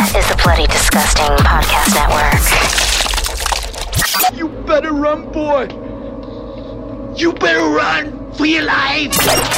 is the Bloody Disgusting Podcast Network. You better run, boy. You better run for your life.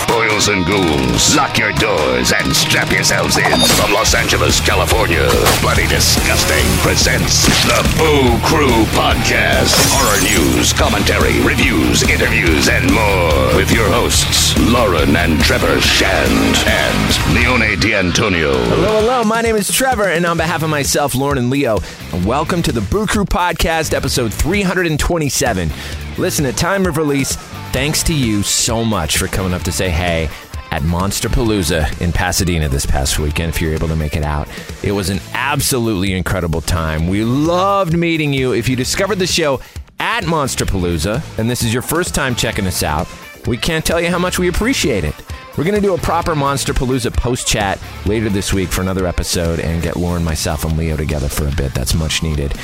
Boils and ghouls, lock your doors and strap yourselves in. From Los Angeles, California, Bloody Disgusting presents the Boo Crew Podcast. Horror news, commentary, reviews, interviews, and more. With your hosts, Lauren and Trevor Shand and Leone D'Antonio. Hello, hello. My name is Trevor, and on behalf of myself, Lauren, and Leo, welcome to the Boo Crew Podcast, episode 327. Listen, to time of release, thanks to you so much for coming up to say hey at Monster Palooza in Pasadena this past weekend, if you're able to make it out. It was an absolutely incredible time. We loved meeting you. If you discovered the show at Monster Palooza, and this is your first time checking us out, we can't tell you how much we appreciate it. We're going to do a proper Monster Palooza post chat later this week for another episode and get Lauren, myself, and Leo together for a bit. That's much needed.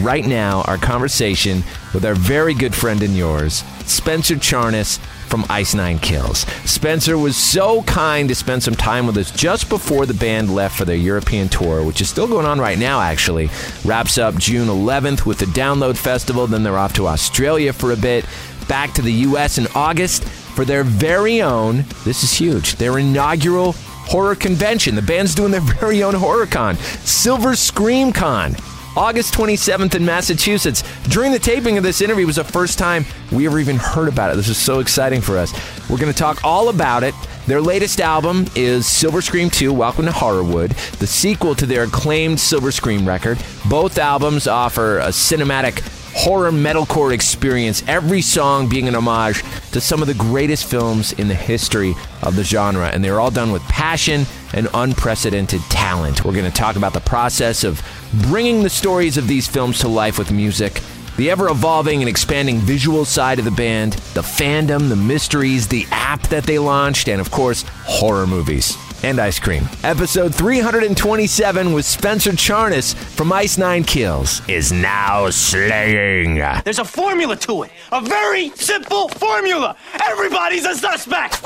Right now, our conversation with our very good friend and yours, Spencer Charnas from Ice Nine Kills. Spencer was so kind to spend some time with us just before the band left for their European tour, which is still going on right now, actually. Wraps up June 11th with the Download Festival, then they're off to Australia for a bit, back to the US in August for their very own, this is huge, their inaugural horror convention. The band's doing their very own horror con, Silver Scream Con. August 27th in Massachusetts. During the taping of this interview was the first time we ever even heard about it. This is so exciting for us. We're going to talk all about it. Their latest album is Silver Scream 2, Welcome to Horrorwood, the sequel to their acclaimed Silver Scream record. Both albums offer a cinematic horror metalcore experience, every song being an homage to some of the greatest films in the history of the genre. And they're all done with passion and unprecedented talent. We're going to talk about the process of bringing the stories of these films to life with music. The ever evolving and expanding visual side of the band, the fandom, the mysteries, the app that they launched, and of course, horror movies and ice cream. Episode 327 with Spencer Charnas from Ice Nine Kills is now slaying. There's a formula to it. A very simple formula. Everybody's a suspect.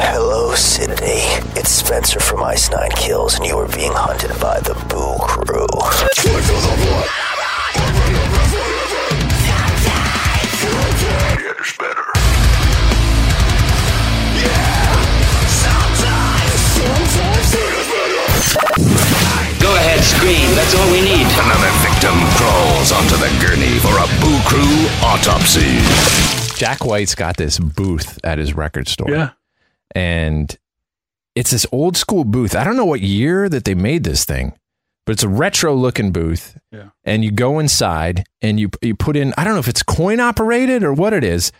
Hello, Sydney. It's Spencer from Ice Nine Kills, and you are being hunted by the Boo Crew. Ahead, scream. That's all we need. Another victim crawls onto the gurney for a Boo Crew autopsy. Jack White's got this booth at his record store. Yeah. And it's this old school booth. I don't know what year that they made this thing, but it's a retro looking booth. Yeah. And you go inside and you you put in I don't know if it's coin operated or what it is,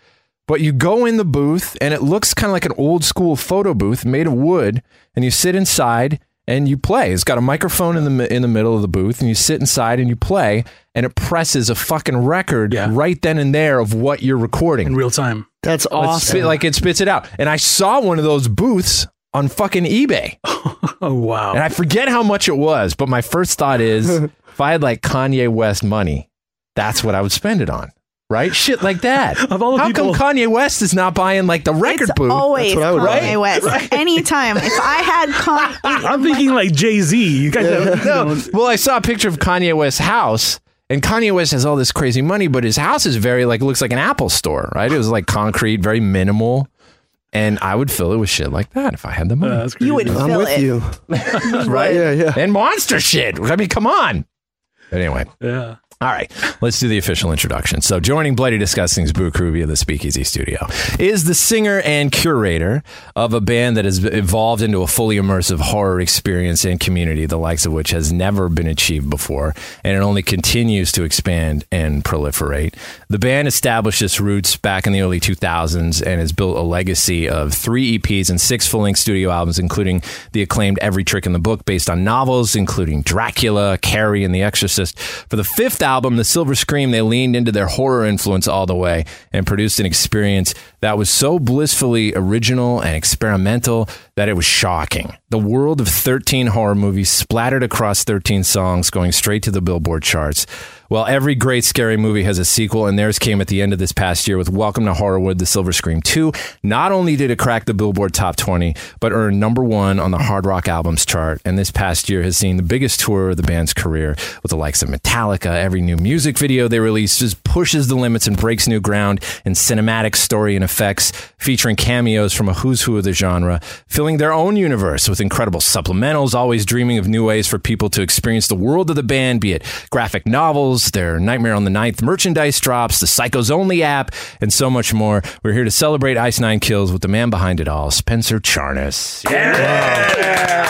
but you go in the booth and it looks kind of like an old school photo booth made of wood and you sit inside and you play. It's got a microphone in the in the middle of the booth and you sit inside and you play and it presses a fucking record Yeah. right then and there of what you're recording. In real time. That's It awesome. spit- like it spits it out. And I saw one of those booths on fucking eBay. Oh wow. And I forget how much it was, but my first thought is if I had like Kanye West money, that's what I would spend it on. Right? Shit like that. Of all the how people- come Kanye West is not buying like the record it's booth? always what I would Kanye buy. West. Anytime. If I had Kanye, I'm thinking like Jay Z. You guys have, no. Well, I saw a picture of Kanye West's house, and Kanye West has all this crazy money, but his house is very like looks like an Apple store, right? It was like concrete, very minimal. And I would fill it with shit like that if I had the money. Uh, you would I'm fill with it. you. right? Yeah, yeah. And monster shit. I mean, come on. But anyway, Yeah. All right, let's do the official introduction. So, joining Bloody Disgusting's Boo Crew via the Speakeasy Studio is the singer and curator of a band that has evolved into a fully immersive horror experience and community, the likes of which has never been achieved before, and it only continues to expand and proliferate. The band established its roots back in the early 2000s and has built a legacy of three EPs and six full length studio albums, including the acclaimed Every Trick in the Book, based on novels, including Dracula, Carrie, and The Exorcist. For the fifth The Silver Scream, they leaned into their horror influence all the way and produced an experience that was so blissfully original and experimental that it was shocking. The world of 13 horror movies splattered across 13 songs, going straight to the Billboard charts. Well, every great scary movie has a sequel, and theirs came at the end of this past year with Welcome to Horrorwood, The Silver Scream 2. Not only did it crack the Billboard Top 20, but earned number one on the Hard Rock Albums chart, and this past year has seen the biggest tour of the band's career with the likes of Metallica. Every new music video they release just pushes the limits and breaks new ground in cinematic story and effects, featuring cameos from a who's who of the genre, filling their own universe with incredible supplementals, always dreaming of new ways for people to experience the world of the band, be it graphic novels, their Nightmare on the Ninth merchandise drops, the Psychos Only app, and so much more. We're here to celebrate Ice Nine Kills with the man behind it all, Spencer Charnas. Yeah,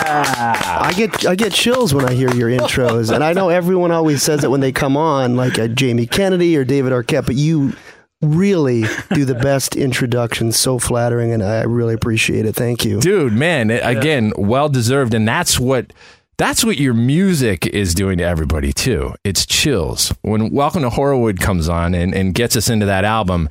I get I get chills when I hear your intros, and I know everyone always says it when they come on, like uh, Jamie Kennedy or David Arquette, but you really do the best introduction. So flattering, and I really appreciate it. Thank you, dude. Man, again, well deserved, and that's what. That's what your music is doing to everybody too. It's chills. When Welcome to Horrorwood comes on and, and gets us into that album,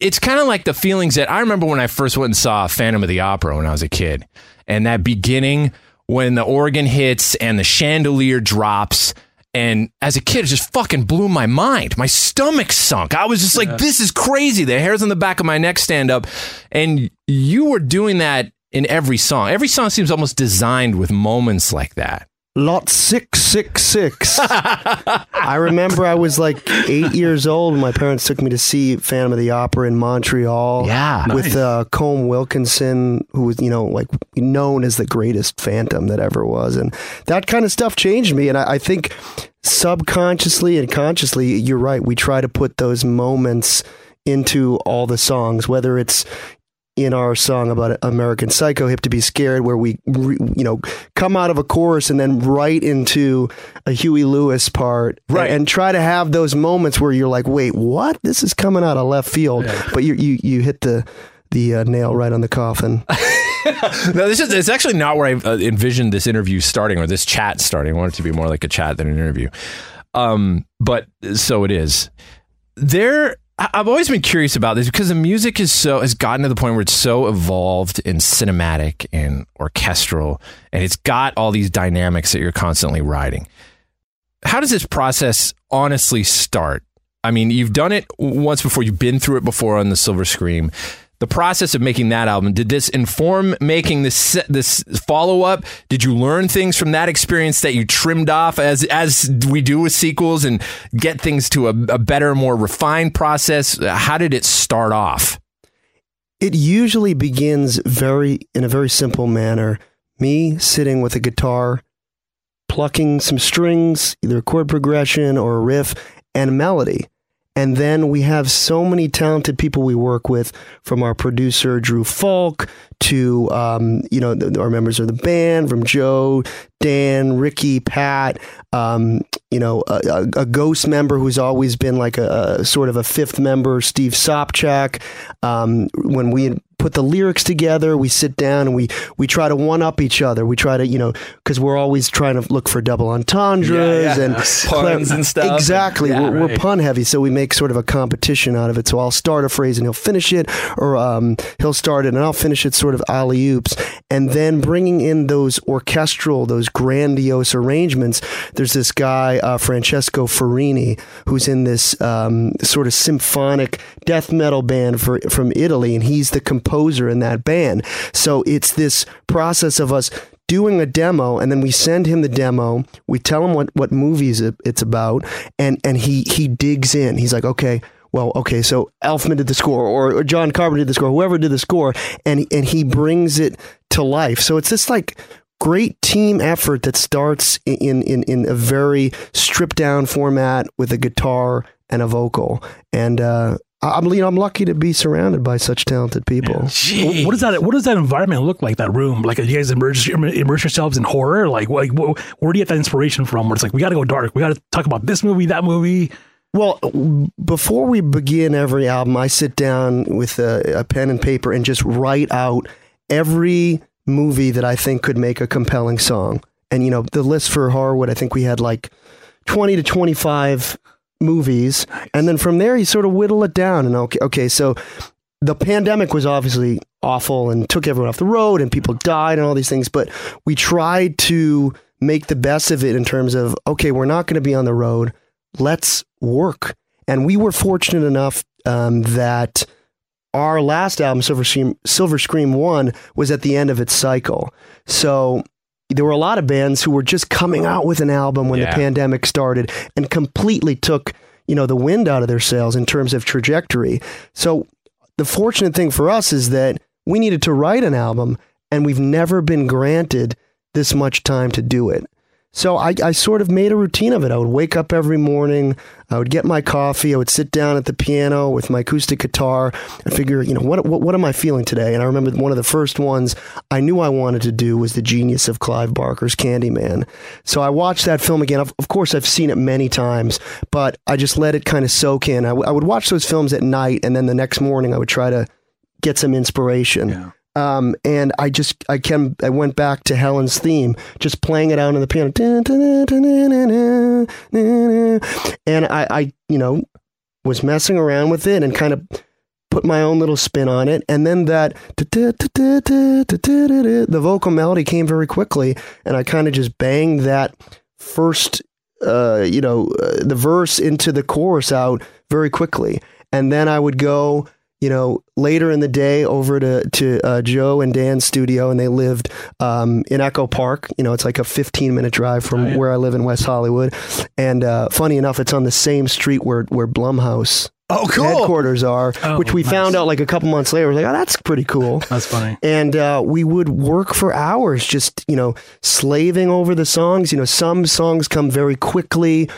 it's kind of like the feelings that I remember when I first went and saw Phantom of the Opera when I was a kid. And that beginning when the organ hits and the chandelier drops. And as a kid, it just fucking blew my mind. My stomach sunk. I was just like, this is crazy. The hairs on the back of my neck stand up. And you were doing that in every song. Every song seems almost designed with moments like that. Lot 666. I remember I was like eight years old. My parents took me to see Phantom of the Opera in Montreal. Yeah. With Nice. uh, Colm Wilkinson, who was, you know, like known as the greatest Phantom that ever was. And that kind of stuff changed me. And I, I think subconsciously and consciously, you're right. We try to put those moments into all the songs, whether it's in our song about American Psycho, Hip to Be Scared, where we, you know, come out of a chorus and then right into a Huey Lewis part, Right. and, try to have those moments where you're like, wait, what? This is coming out of left field, but you you you hit the the uh, nail right on the coffin. no, this is it's actually not where I uh, envisioned this interview starting or this chat starting. I want it to be more like a chat than an interview. Um, but so it is. There, I've always been curious about this because the music is so has gotten to the point where it's so evolved and cinematic and orchestral, and it's got all these dynamics that you're constantly riding. How does this process honestly start? I mean, you've done it once before. You've been through it before on the Silver Scream. The process of making that album did this inform making this this follow up? Did you learn things from that experience that you trimmed off as as we do with sequels and get things to a, a better, more refined process? How did it start off? It usually begins very in a very simple manner. Me sitting with a guitar, plucking some strings, either a chord progression or a riff and a melody. And then we have so many talented people we work with, from our producer Drew Falk to um, you know the, our members of the band, from Joe, Dan, Ricky, Pat, um, you know a, a, ghost member who's always been like a, a sort of a fifth member, Steve Sopchak. Um, when we put the lyrics together, we sit down and we we try to one up each other. We try to you know because we're always trying to look for double entendres Yeah, yeah. and Puns and stuff. Exactly, Yeah, we're, we're pun heavy, so we make sort of a competition out of it. So I'll start a phrase and he'll finish it, or um, he'll start it and I'll finish it, sort of alley oops. And then bringing in those orchestral, those grandiose arrangements. There's this guy uh, Francesco Ferrini who's in this um, sort of symphonic death metal band for, from Italy, and he's the composer in that band. So it's this process of us doing a demo and then we send him the demo. We tell him what what movies it's about and and he he digs in. He's like okay well okay so elfman did the score or, or john carpenter did the score whoever did the score and and he brings it to life. So it's this like great team effort that starts in in in a very stripped down format with a guitar and a vocal. And uh I'm, you know, I'm lucky to be surrounded by such talented people. Wh- What does that? What does that environment look like? That room, like, you guys immerse, immerse yourselves in horror. Like, like, wh- where do you get that inspiration from? Where it's like, we got to go dark. We got to talk about this movie, that movie. Well, before we begin every album, I sit down with a, a pen and paper and just write out every movie that I think could make a compelling song. And, you know, the list for Horrorwood, I think we had like 20 to 25 movies. And then from there, you sort of whittle it down. And okay, okay, so the pandemic was obviously awful and took everyone off the road and people died and all these things, but we tried to make the best of it in terms of okay, we're not going to be on the road. Let's work. And we were fortunate enough um, that our last album, Silver Scream, Silver Scream One, was at the end of its cycle. So there were a lot of bands who were just coming out with an album when Yeah. the pandemic started and completely took you know the wind out of their sails in terms of trajectory. So the fortunate thing for us is that we needed to write an album and we've never been granted this much time to do it. So I, I sort of made a routine of it. I would wake up every morning, I would get my coffee, I would sit down at the piano with my acoustic guitar and figure, you know, what, what what am I feeling today? And I remember one of the first ones I knew I wanted to do was the genius of Clive Barker's Candyman. So I watched that film again. Of, of course, I've seen it many times, but I just let it kind of soak in. I, w- I would watch those films at night, and then the next morning I would try to get some inspiration. Um, and I just I came I went back to Helen's theme, just playing it out on the piano, and I, I you know was messing around with it and kind of put my own little spin on it. And then that the vocal melody came very quickly, and I kind of just banged that first uh, you know uh, the verse into the chorus out very quickly, and then I would go you know, later in the day over to to uh, Joe and Dan's studio, and they lived um, in Echo Park. You know, it's like a 15 minute drive from where I live in West Hollywood. And uh, funny enough, it's on the same street where where Blumhouse. Oh, cool. Headquarters are, Oh, which we nice. found out like a couple months later. We're like, oh, that's pretty cool. That's funny. And uh, we would work for hours, just you know, slaving over the songs. You know, some songs come very quickly.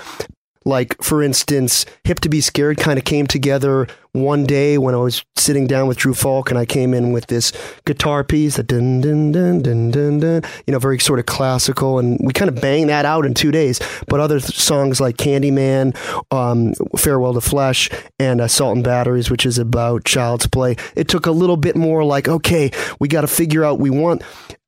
Like for instance, "Hip to Be Scared" kind of came together one day when I was sitting down with Drew Falk, and I came in with this guitar piece, that dun dun dun dun dun dun, you know, very sort of classical, and we kind of banged that out in two days. But other th- songs like "Candyman," um, "Farewell to Flesh," and uh, "Salt and Batteries," which is about child's play, it took a little bit more. Like, okay, we got to figure out. We want.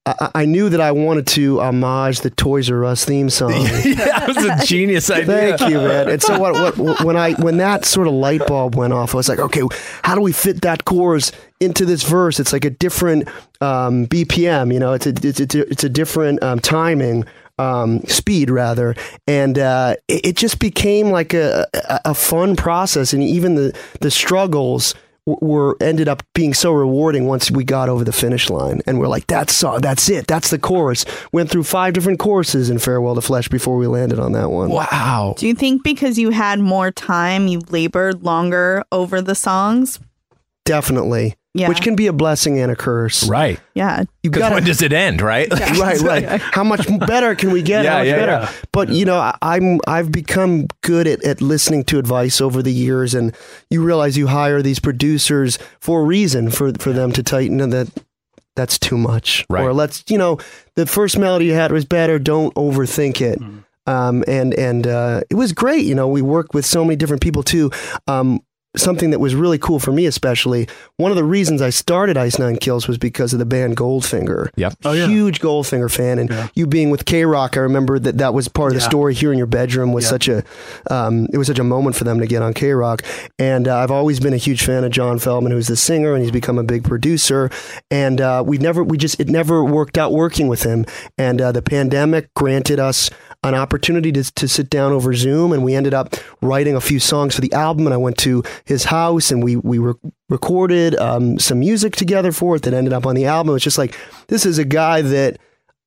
I, I knew that I wanted to homage the Toys R Us theme song. yeah, that was a genius idea. Thank you, man. And so what, what when I when that sort of light bulb went off, I was like, okay, how do we fit that chorus into this verse? It's like a different um, BPM, you know. It's a it's it's a, it's a different um, timing. Um, speed rather, and uh, it, it just became like a, a a fun process, and even the the struggles were ended up being so rewarding once we got over the finish line, and we're like, that's so, that's it, that's the chorus. Went through five different choruses in Farewell to Flesh before we landed on that one. Wow. Do you think because you had more time, you labored longer over the songs? Definitely. Yeah. Which can be a blessing and a curse. Right. Yeah. You Because got when does it end, right? right, right. How much better can we get? Yeah, How much yeah, better? yeah. But you know, I, I'm I've become good at, at listening to advice over the years, and you realize you hire these producers for a reason for for them to tighten that that's too much, Right. or let's you know the first melody you had was better. Don't overthink it. Um, and and uh, it was great. You know, we worked with so many different people too. Um, something that was really cool for me, especially one of the reasons I started Ice Nine Kills was because of the band Goldfinger. Yep. Oh, yeah. Huge Goldfinger fan, and Yeah. you being with K Rock, I remember that that was part of the story here in your bedroom was Yeah. such a, um, it was such a moment for them to get on K Rock, and uh, I've always been a huge fan of John Feldmann, who's the singer, and he's become a big producer, and uh, we never, we just, it never worked out working with him, and uh, the pandemic granted us an opportunity to, to sit down over Zoom, and we ended up writing a few songs for the album. And I went to his house, and we we re- recorded um, some music together for it that ended up on the album. It's just like this is a guy that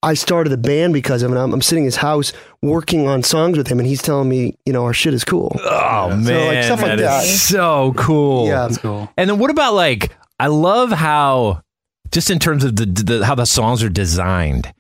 I started the band because of, and I'm, I'm sitting in his house working on songs with him, and he's telling me, you know, our shit is cool. Oh man, like stuff like that is that. so cool. Yeah. That's cool. And then what about like I love how just in terms of the, the how the songs are designed.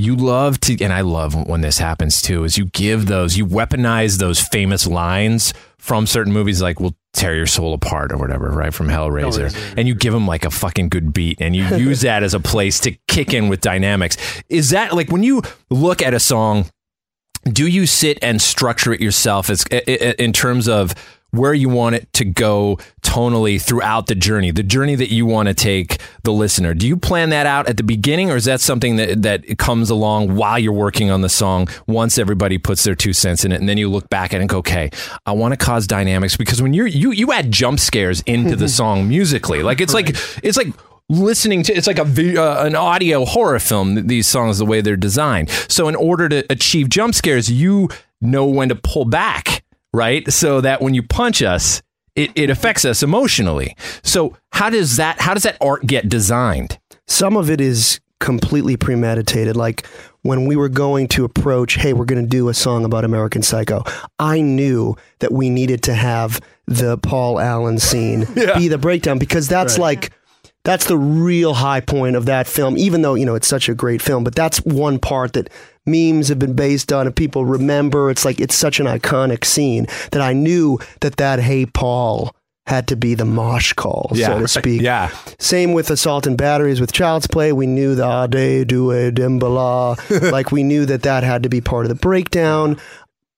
You love to and I love when this happens too is you give those you weaponize those famous lines from certain movies like we'll tear your soul apart or whatever, right? From Hellraiser. And you give them like a fucking good beat and you use that as a place to kick in with dynamics. Is that like when you look at a song do you sit and structure it yourself as in terms of where you want it to go tonally throughout the journey, the journey that you want to take the listener. Do you plan that out at the beginning, or is that something that that comes along while you're working on the song? Once everybody puts their two cents in it, and then you look back at it and go, "Okay, I want to cause dynamics." Because when you're you you add jump scares into the song musically, like it's like it's like listening to it's like a uh, an audio horror film these songs the way they're designed so in order to achieve jump scares you know when to pull back right so that when you punch us it, it affects us emotionally so how does that how does that art get designed Some of it is completely premeditated. Like when we were going to approach, hey, we're going to do a song about American Psycho, I knew that we needed to have the Paul Allen scene be the breakdown because that's like. That's the real high point of that film, even though, you know, it's such a great film, but that's one part that memes have been based on and people remember. It's like, it's such an iconic scene that I knew that that Hey Paul had to be the mosh call, Yeah, so to speak. Yeah. Same with assault and batteries with child's play. We knew the Ade Due Damballa. like we knew that that had to be part of the breakdown.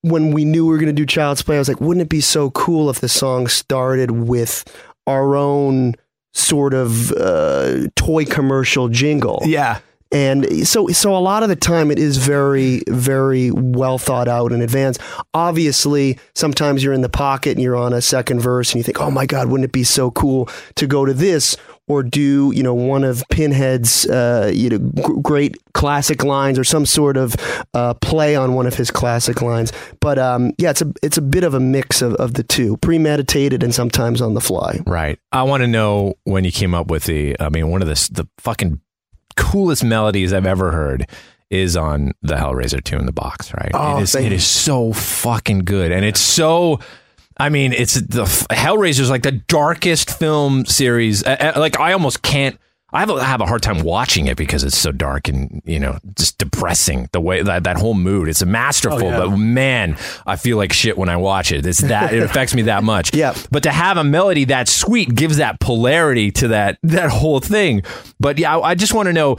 When we knew we were going to do child's play, I was like, wouldn't it be so cool if the song started with our own sort of uh, toy commercial jingle? yeah And so, so a lot of the time it is very, very well thought out in advance. Obviously, sometimes you're in the pocket and you're on a second verse and you think, oh my God, wouldn't it be so cool to go to this or do, you know, one of Pinhead's, uh, you know, g- great classic lines or some sort of uh, play on one of his classic lines. But um, yeah, it's a, it's a bit of a mix of, of the two, premeditated and sometimes on the fly. Right. I want to know when you came up with the. I mean, one of the the fucking coolest melodies I've ever heard is on the Hellraiser two in the box. Right. Oh, it is. It is so fucking good, and it's so. I mean, it's the f- Hellraiser's like the darkest film series. Uh, uh, Like I almost can't. I have a, I have a hard time watching it because it's so dark and you know just depressing. The way that that whole mood. It's a masterful, Oh, yeah. but man, I feel like shit when I watch it. It's that it affects me that much. Yeah. But to have a melody that sweet gives that polarity to that that whole thing. But yeah, I, I just want to know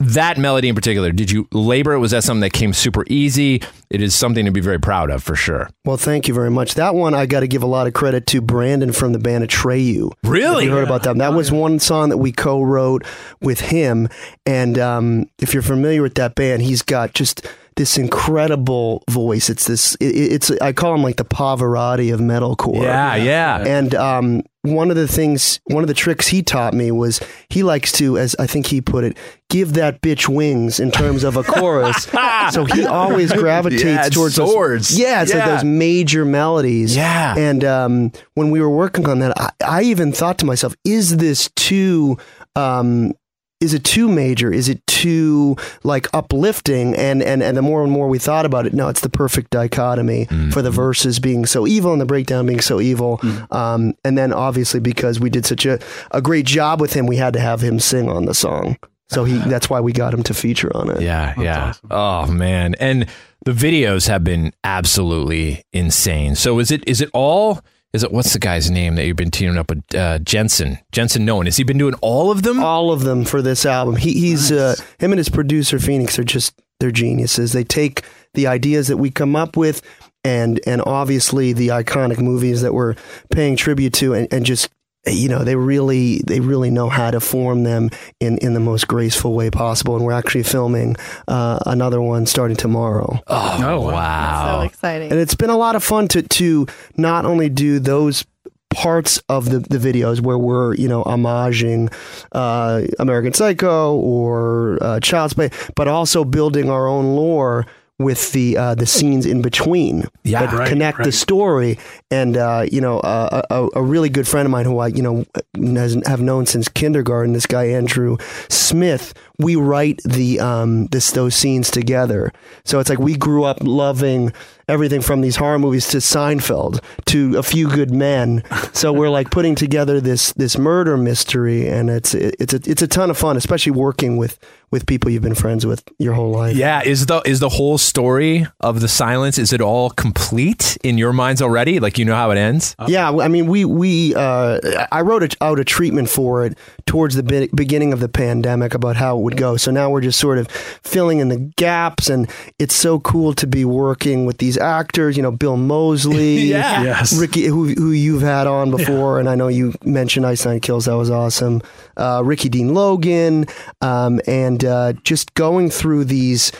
that melody in particular. Did you labor it? Was that something that came super easy? It is something to be very proud of for sure. Well, thank you very much. That one I got to give a lot of credit to Brandon from the band Atreyu. Really? You heard about them? That was one song that we co-wrote with him. And um, if you're familiar with that band, he's got just this incredible voice. It's this. It, it's I call him like the Pavarotti of metalcore. Yeah, yeah. And um, one of the things, one of the tricks he taught me was he likes to, as I think he put it, give that bitch wings in terms of a chorus. so he always gravitates Yeah, it's towards those- swords. yeah, it's like those major melodies. Yeah. And um, when we were working on that, I, I even thought to myself, is this too. Um, is it too major? Is it too like uplifting? And and and the more and more we thought about it, no, it's the perfect dichotomy for the verses being so evil and the breakdown being so evil. Um, and then obviously because we did such a, a great job with him, we had to have him sing on the song. So he that's why we got him to feature on it. Yeah, yeah. Oh man, and the videos have been absolutely insane. So is it is it all? Is it what's the guy's name that you've been teaming up with? Uh, Jensen, Jensen Noen. Has he been doing all of them? all of them for this album. He, he's uh, him and his producer Phoenix are just they're geniuses. They take the ideas that we come up with and and obviously the iconic movies that we're paying tribute to and, and just you know they really they really know how to form them in in the most graceful way possible and we're actually filming uh, another one starting tomorrow Oh, wow. So exciting. and it's been a lot of fun to to not only do those parts of the, the videos where we're you know homaging uh, American Psycho or uh, Child's Play, but also building our own lore with the uh, the scenes in between Yeah, that right, connect the story. And uh, you know, uh, a, a really good friend of mine who I you know has, have known since kindergarten. This guy Andrew Smith. We write the um, this those scenes together. So it's like we grew up loving everything from these horror movies to Seinfeld to A Few Good Men. So we're like putting together this this murder mystery, and it's it's a it's a ton of fun, especially working with with people you've been friends with your whole life. Yeah, is the is the whole story of the silence is it all complete in your minds already? Like you know how it ends? Yeah, I mean, we we uh, I wrote a, out a treatment for it towards the be- beginning of the pandemic about how it would go. So now we're just sort of filling in the gaps, and it's so cool to be working with these actors. You know, Bill Moseley, Yeah. Yes. Ricky, who, who you've had on before, and I know you mentioned Ice Nine Kills. That was awesome. Uh, Ricky Dean Logan, um, and uh, just going through these.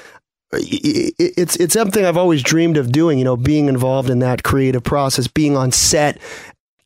i- i- It's it's something I've always dreamed of doing. You know, being involved in that creative process, being on set,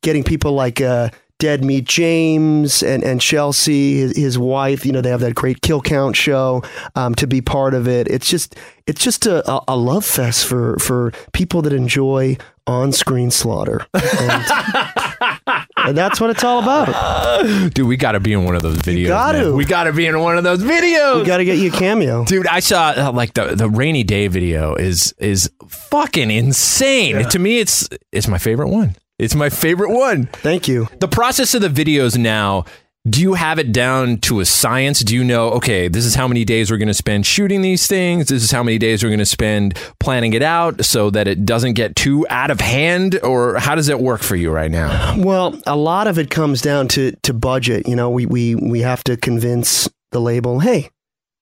getting people like uh, Dead Meat James and, and Chelsea, his, his wife. You know, they have that great Kill Count show um, to be part of it. It's just it's just a, a, a love fest for for people that enjoy on screen slaughter, and, and that's what it's all about. Dude, we got to be in one of those videos. Got to. We got to be in one of those videos. We got to get you a cameo. Dude, I saw uh, like the the rainy day video is is fucking insane. To me, it's it's my favorite one. It's my favorite one. Thank you. The process of the videos now. Do you have it down to a science? Do you know, okay, this is how many days we're going to spend shooting these things? This is how many days we're going to spend planning it out so that it doesn't get too out of hand? Or how does it work for you right now? Well, a lot of it comes down to to budget. You know, we we we have to convince the label, hey,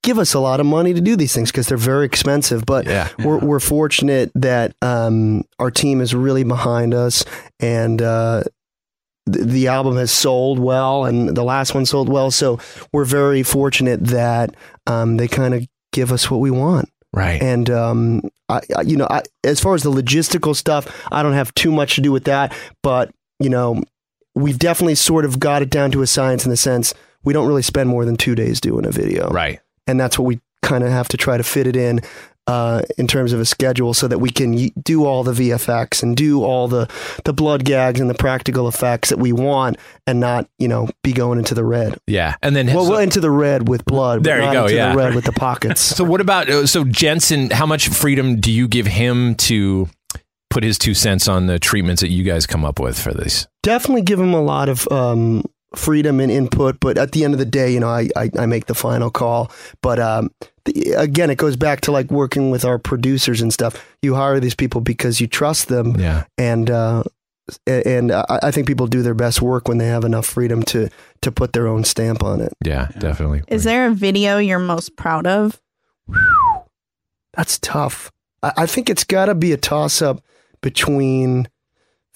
give us a lot of money to do these things because they're very expensive. But Yeah. we're we're fortunate that um, our team is really behind us, and uh, the, the album has sold well, and the last one sold well. So we're very fortunate that um, they kind of give us what we want. Right. And um, I, I, you know, I, as far as the logistical stuff, I don't have too much to do with that. But you know, we've definitely sort of got it down to a science in the sense we don't really spend more than two days doing a video, Right. And that's what we kind of have to try to fit it in. Uh, in terms of a schedule, so that we can y- do all the VFX and do all the the blood gags and the practical effects that we want, and not you know be going into the red. Yeah. And then Well, so- well into the red with blood. There you go, Into yeah. the red with the pockets. So what about uh, so Jensen? How much freedom do you give him to put his two cents on the treatments that you guys come up with for this? definitely give him a lot of um, freedom and input. But at the end of the day, you know, I, I, I make the final call. But um, the, again, it goes back to like working with our producers and stuff. You hire these people because you trust them. Yeah. And, uh, and I, I think people do their best work when they have enough freedom to, to put their own stamp on it. Yeah, definitely. Is there a video you're most proud of? That's tough. I, I think it's got to be a toss up between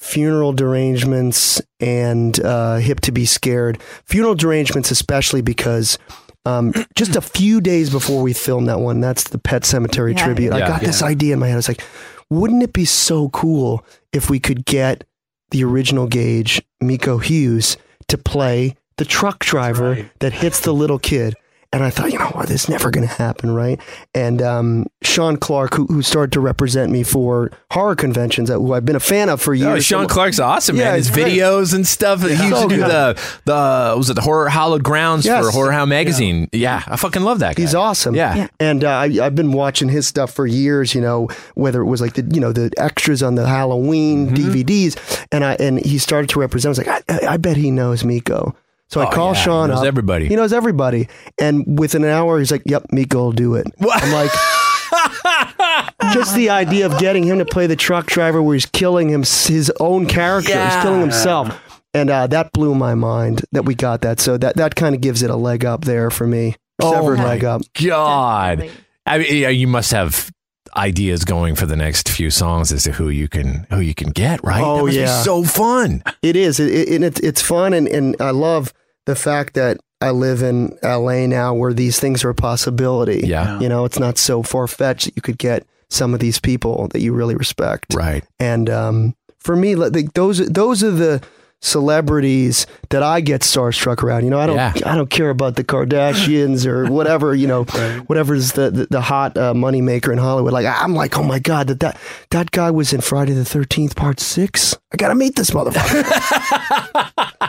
funeral derangements and uh, hip to be scared. Funeral derangements, especially because um, just a few days before we filmed that one, that's the Pet Sematary Yeah. tribute. I Yeah. got this idea in my head. I was like, wouldn't it be so cool if we could get the original Gage, Miko Hughes, to play the truck driver right. that hits the little kid? And I thought, you know what, this is never going to happen, right? And um, Sean Clark, who, who started to represent me for horror conventions, who I've been a fan of for years. Oh, Sean Clark's awesome, Yeah, man. His great. videos and stuff. He used So to do the the was it the horror hallowed grounds Yes. for Horror Hound magazine. Yeah. I fucking love that guy. He's awesome. Yeah. Yeah. And uh, I, I've been watching his stuff for years. You know, whether it was like the you know the extras on the Halloween Mm-hmm. DVDs, and I and he started to represent. I was like, I, I bet he knows Miko. So I Oh, call yeah. Sean He knows up. everybody. He knows everybody. And within an hour, he's like, "Yep, Miko will do it." I'm like. just the idea of getting him to play the truck driver where he's killing him his own character he's killing himself and uh, that blew my mind that we got that so that, that kind of gives it a leg up there for me severed Oh my leg up God. Definitely. I mean, you must have ideas going for the next few songs as to who you can who you can get, right? Oh, that must yeah. be so fun. It is. It, it, it, it's fun, and, and I love the fact that I live in LA now, where these things are a possibility. Yeah. you know, it's not so far fetched that you could get some of these people that you really respect. Right. And um, for me, like, those those are the celebrities that I get starstruck around. You know, I don't Yeah. I don't care about the Kardashians or whatever. You know, whatever's the the, the hot uh, money maker in Hollywood. Like I'm like, oh my god, that that that guy was in Friday the Thirteenth Part Six. I gotta meet this motherfucker.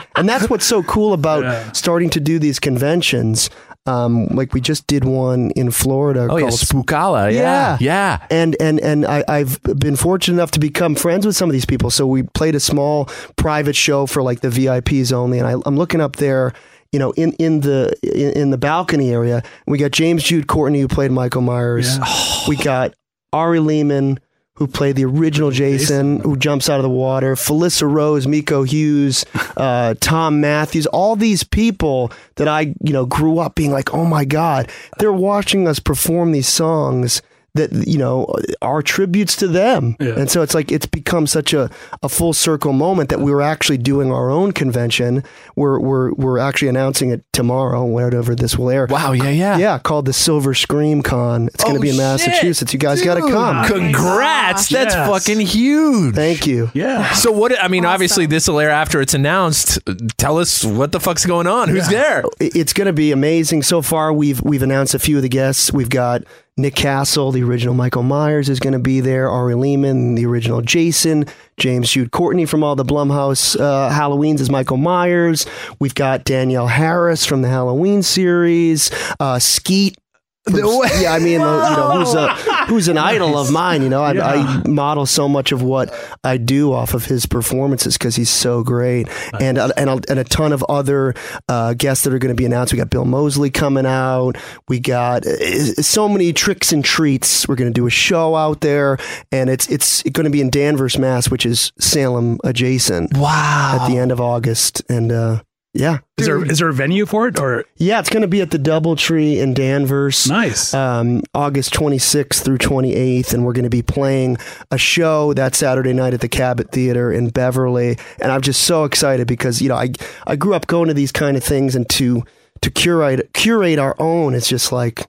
and that's what's so cool about starting to do these conventions. Um, like we just did one in Florida. Oh yeah, called Spookala. Yeah. Yeah. Yeah. and and and I, I've been fortunate enough to become friends with some of these people. So we played a small private show for like the VIPs only, and I, I'm looking up there, you know, in in the in, in the balcony area. We got James Jude Courtney who played Michael Myers. We got Ari Lehman who played the original Jason, who jumps out of the water, Felissa Rose, Miko Hughes, uh, Thom Mathews, all these people that I, you know, grew up being like, oh my God, they're watching us perform these songs that you know are tributes to them Yeah. and so it's like it's become such a, a full circle moment that we were actually doing our own convention we're, we're we're actually announcing it tomorrow whenever this will air Wow, yeah, yeah. yeah called the silver scream con it's going to Oh, be in shit. massachusetts you guys got to come Congrats. That's Yes. fucking huge. thank you Yeah. So what? I mean, obviously this will air after it's announced. Tell us what the fuck's going on. Who's there? It's going to be amazing. So far, we've we've announced a few of the guests. We've got Nick Castle, the original Michael Myers, is going to be there. Ari Lehman, the original Jason. James Jude Courtney from all the Blumhouse uh, Halloweens is Michael Myers. We've got Danielle Harris from the Halloween series. Uh, Skeet. Yeah, I mean, uh, you know, who's a who's an idol of mine. You know, I, I model so much of what I do off of his performances because he's so great, and uh, and a, and a ton of other uh, guests that are going to be announced. We got Bill Moseley coming out. We got uh, so many tricks and treats. We're going to do a show out there, and it's it's going to be in Danvers, Mass, which is Salem adjacent. Wow. At the end of August, and uh, yeah, Is there is there a venue for it or yeah, it's going to be at the DoubleTree in Danvers. nice? Um, August 26th through 28th, and we're going to be playing a show that Saturday night at the Cabot Theater in Beverly. And I'm just so excited because you know I I grew up going to these kind of things, and to to curate curate our own, it's just like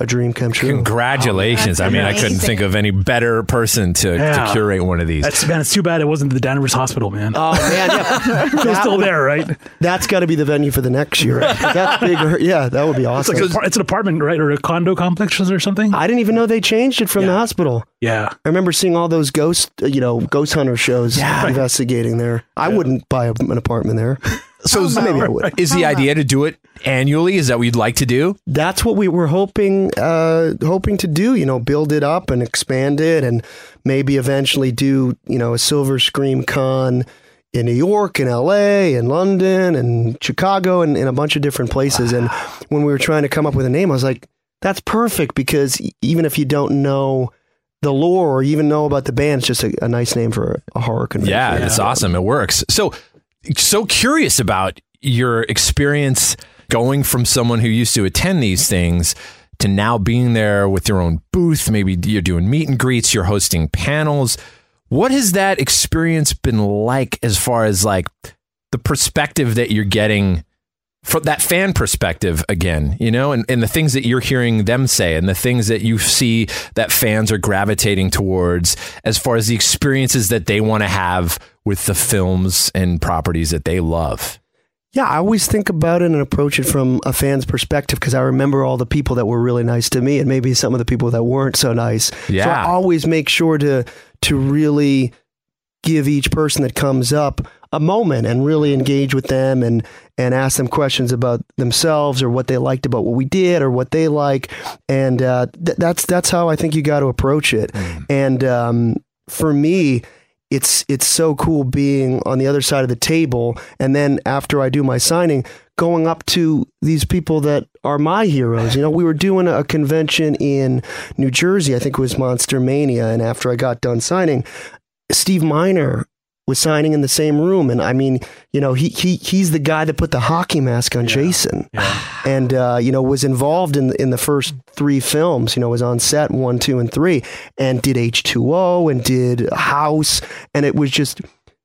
a dream come true. Congratulations. I mean, I couldn't think of any better person to, Yeah. to curate one of these. That's man. It's too bad it wasn't the Danvers Hospital, man. Oh man, yeah. it's still there, right? That's got to be the venue for the next year. That's bigger. Yeah, that would be awesome. like a, it's an apartment, right, or a condo complex or something. I didn't even know they changed it from the hospital. Yeah. I remember seeing all those ghost, uh, you know, ghost hunter shows investigating there. I wouldn't buy a, an apartment there. So is, Maybe I would. is the idea to do it annually? Is that what you'd like to do? That's what we were hoping, uh, hoping to do. You know, build it up and expand it, and maybe eventually do, you know, a Silver Scream Con in New York, and L.A., and London, and Chicago, and in a bunch of different places. And when we were trying to come up with a name, I was like, that's perfect because even if you don't know the lore or even know about the band, it's just a, a nice name for a horror convention. Yeah, it's awesome. It works. So, so curious about your experience going from someone who used to attend these things to now being there with your own booth. Maybe you're doing meet and greets, you're hosting panels. What has that experience been like as far as like the perspective that you're getting from that fan perspective again, you know, and, and the things that you're hearing them say and the things that you see that fans are gravitating towards as far as the experiences that they want to have with the films and properties that they love. Yeah, I always think about it and approach it from a fan's perspective because I remember all the people that were really nice to me and maybe some of the people that weren't so nice. So Yeah. I always make sure to to really give each person that comes up a moment and really engage with them and and ask them questions about themselves or what they liked about what we did or what they like and uh, th- that's that's how I think you got to approach it and um, for me it's it's so cool being on the other side of the table. And then after I do my signing going up to these people that are my heroes. You know we were doing a convention in New Jersey I think it was Monster Mania. And after I got done signing Steve Miner was signing in the same room. And I mean you know he he he's the guy that put the hockey mask on Jason. And uh, you know was involved in in the first three films you know was on set 1 2 and 3 and did H2O and did House. And it was just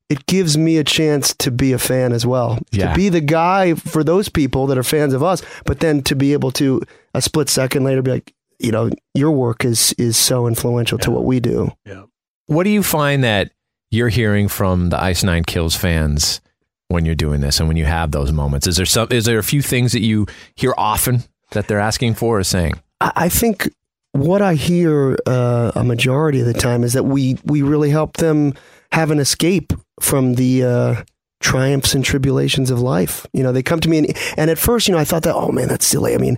it gives me a chance to be a fan as well. Yeah. to be the guy for those people that are fans of us but then to be able to a split second later be like you know your work is is so influential to what we do. Yeah. What do you find that you're hearing from the Ice Nine Kills fans when you're doing this and when you have those moments? Is there some is there a few things that you hear often that they're asking for or saying? I I think what I hear uh, a majority of the time is that we we really help them have an escape from the uh, triumphs and tribulations of life. You know, they come to me and, and at first, you know, I thought that, oh man, that's silly. I mean,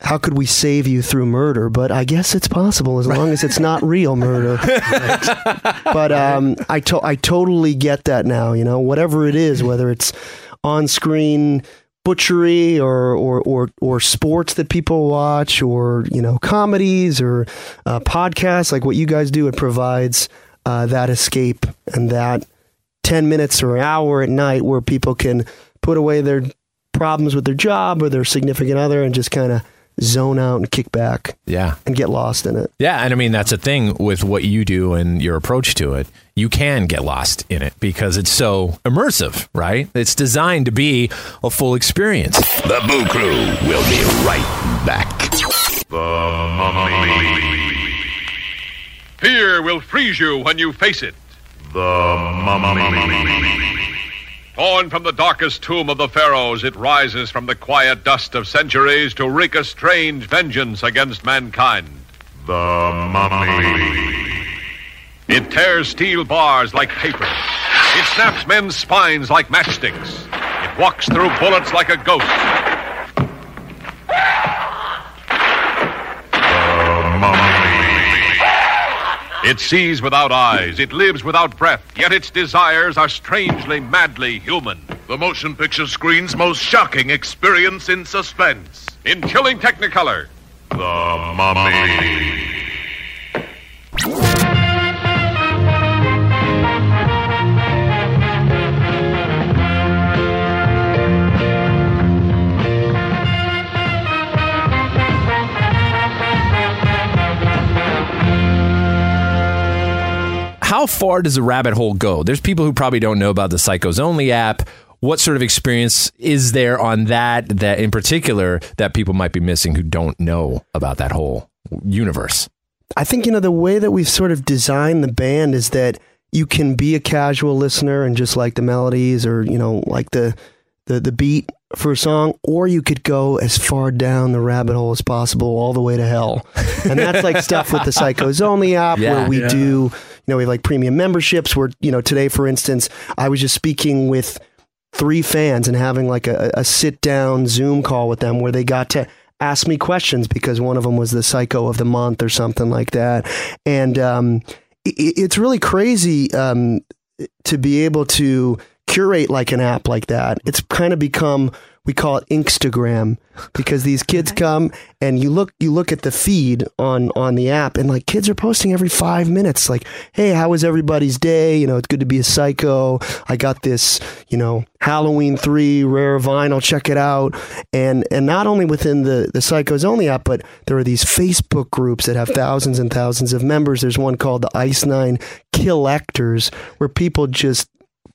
how could we save you through murder? But I guess it's possible as long as it's not real murder. but um, I to- I totally get that now. You know, whatever it is, whether it's on screen butchery or, or or or sports that people watch or you know comedies or uh, podcasts like what you guys do it provides uh, that escape and that 10 minutes or an hour at night where people can put away their problems with their job or their significant other and just kind of zone out and kick back Yeah. and get lost in it Yeah, and I mean that's a thing with what you do and your approach to it. You can get lost in it because it's so immersive, right? It's designed to be a full experience. The Boo Crew will be right back. the mummy Fear will freeze you when you face it. Torn from the darkest tomb of the pharaohs, it rises from the quiet dust of centuries to wreak a strange vengeance against mankind. The Mummy. It tears steel bars like paper. It snaps men's spines like matchsticks. It walks through bullets like a ghost. It sees without eyes, it lives without breath, yet its desires are strangely, madly human. The motion picture screen's most shocking experience in suspense. In chilling technicolor, The Mummy. How far does the rabbit hole go? There's people who probably don't know about the Psychos Only app. What sort of experience is there on that that in particular that people might be missing who don't know about that whole universe? I think you know the way that we've sort of designed the band is that you can be a casual listener and just like the melodies or you know like the the the beat for a song, or you could go as far down the rabbit hole as possible, all the way to hell. And that's like stuff with the Psychos Only app, Yeah. where we Yeah. do, you know, we have like premium memberships. Where you know today, for instance, I was just speaking with three fans and having like a, a sit down Zoom call with them where they got to ask me questions because one of them was the psycho of the month or something like that. And um, i it's really crazy um, to be able to curate like an app like that. It's kind of become we call it Instagram because these kids come and you look you look at the feed on on the app and like kids are posting every 5 minutes like hey how was everybody's day? You know it's good to be a psycho. I got this you know Halloween 3 rare vinyl. Check it out. And and not only within the the psychos only app but there are these Facebook groups that have thousands and thousands of members. There's one called the Ice 9 Collectors where people just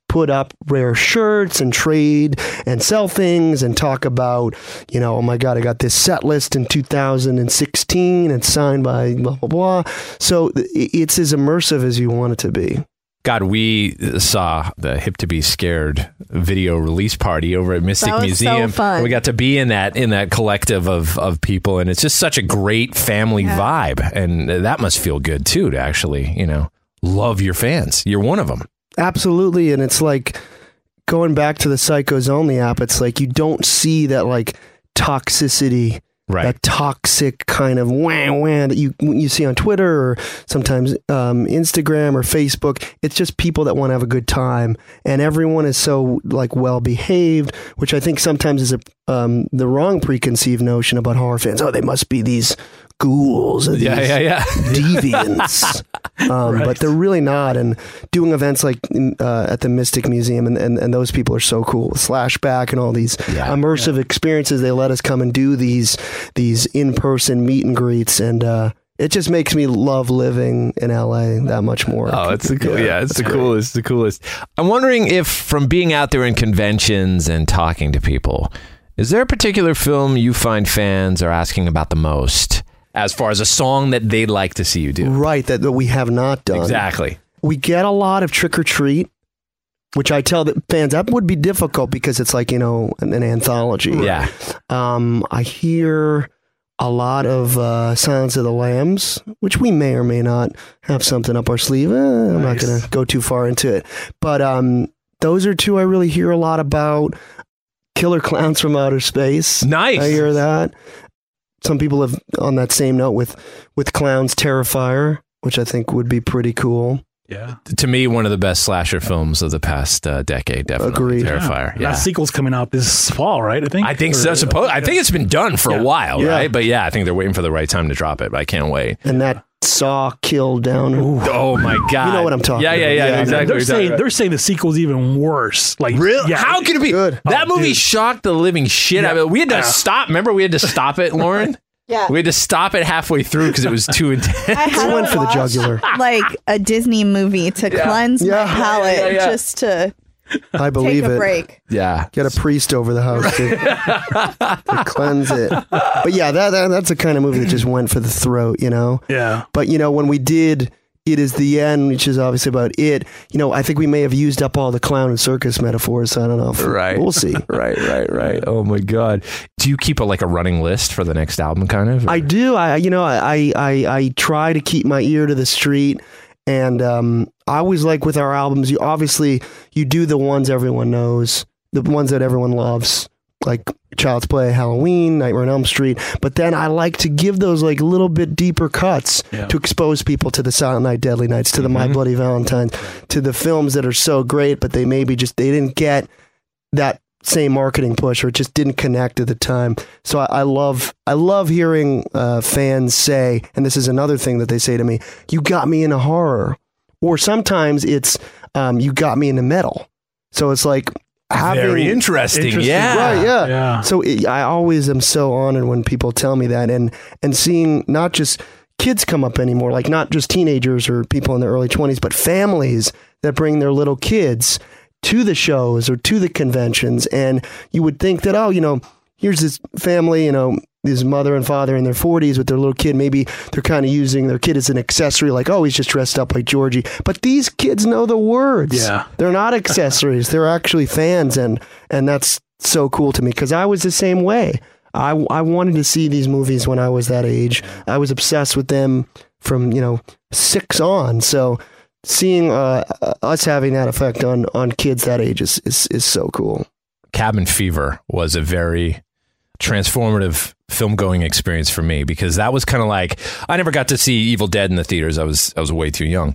put up rare shirts and trade and sell things and talk about, you know, oh my God, I got this set list in 2016 and signed by blah, blah, blah. So it's as immersive as you want it to be. God, we saw the Hip to Be Scared video release party over at Mystic That was so Museum. fun. We got to be in that in that collective of of people, and it's just such a great family Yeah. vibe, and that must feel good too to actually, you know, love your fans. You're one of them. Absolutely. And it's like going back to the Psychos Only app, it's like you don't see that like toxicity. Right. That toxic kind of wah wah that you you see on Twitter or sometimes um, Instagram or Facebook. It's just people that want to have a good time, and everyone is so like well behaved, which I think sometimes is a um, the wrong preconceived notion about horror fans. Oh, they must be these ghouls, or Yeah, yeah, yeah. deviants. um, But they're really not. And doing events like uh, at the Mystic Museum, and, and, and those people are so cool. Slashback and all these immersive experiences. They let us come and do these these in person meet and greets, and uh, it just makes me love living in LA that much more. Oh, it's the cool. Yeah, it's the great. coolest. The coolest. I'm wondering if, from being out there in conventions and talking to people, is there a particular film you find fans are asking about the most, as far as a song that they'd like to see you do? Right, that, that we have not done. Exactly. we get a lot of trick or treat, which I tell the fans that would be difficult because it's like you know an, an anthology. Yeah. Um, I hear a lot of uh, Silence of the Lambs, which we may or may not have something up our sleeve. Eh, I'm not going to go too far into it, but um, those are two I really hear a lot about. Killer Clowns from Outer Space. Nice. I hear that. Some people have on that same note with with Clowns Terrifier, which I think would be pretty cool. Yeah. To me, one of the best slasher films of the past uh, decade. Definitely, Agreed. Terrifier. And Yeah, That sequel's coming out this fall, right? I think. I think so. Or- Suppose I think it's been done for Yeah. a while, Yeah. right? But yeah, I think they're waiting for the right time to drop it. But I can't wait. And that saw kill down. Oh my god! You know what I'm talking Yeah, yeah, about. yeah. Yeah, exactly. They're exactly. saying they're saying the sequel's even worse. Like Really? Yeah. How could it be? Good. That Oh, movie dude. shocked the living shit out of it. We had to Yeah. stop. Remember, we had to stop it, Lauren. Yeah. We had to stop it halfway through because it was too intense. I had I to went for the jugular. like a Disney movie to cleanse Yeah. my palate, Yeah, yeah, yeah. just to I take believe a it. break. yeah. Get a priest over the house to, to cleanse it. But yeah, that, that that's the kind of movie that just went for the throat, you know. Yeah. But you know, when we did it is the end, which is obviously about it. You know, I think we may have used up all the clown and circus metaphors. So I don't know. If, Right. We'll see. Right, right, right. Oh my god. Do you keep a like a running list for the next album, kind of? I do. I you know I I I try to keep my ear to the street, and um, I always like with our albums. You obviously you do the ones everyone knows, the ones that everyone loves, like Child's Play, Halloween, Nightmare on Elm Street. But then I like to give those like little bit deeper cuts Yeah. to expose people to the Silent Night, Deadly Nights, to the My Bloody Valentine, to the films that are so great, but they maybe just they didn't get that same marketing push or it just didn't connect at the time. So I, I love I love hearing uh, fans say, and this is another thing that they say to me, "You got me into horror," or sometimes it's um, "You got me in the metal." So it's like having Very interesting. Interesting. Yeah. Right, yeah. Yeah. So it, I always am so honored when people tell me that, and and seeing not just kids come up anymore, like not just teenagers or people in their early twenties, but families that bring their little kids to the shows or to the conventions, and you would think that oh, you know, here's this family, you know. His mother and father in their 40s with their little kid. Maybe they're kind of using their kid as an accessory, like, oh, he's just dressed up like Georgie. But these kids know the words. Yeah. They're not accessories. They're actually fans, and and that's so cool to me because I was the same way. I I wanted to see these movies when I was that age. I was obsessed with them from you know six on. So seeing uh, us having that effect on on kids that age is is, is so cool. Cabin Fever was a very transformative film going experience for me because that was kind of like I never got to see Evil Dead in the theaters. I was I was way too young.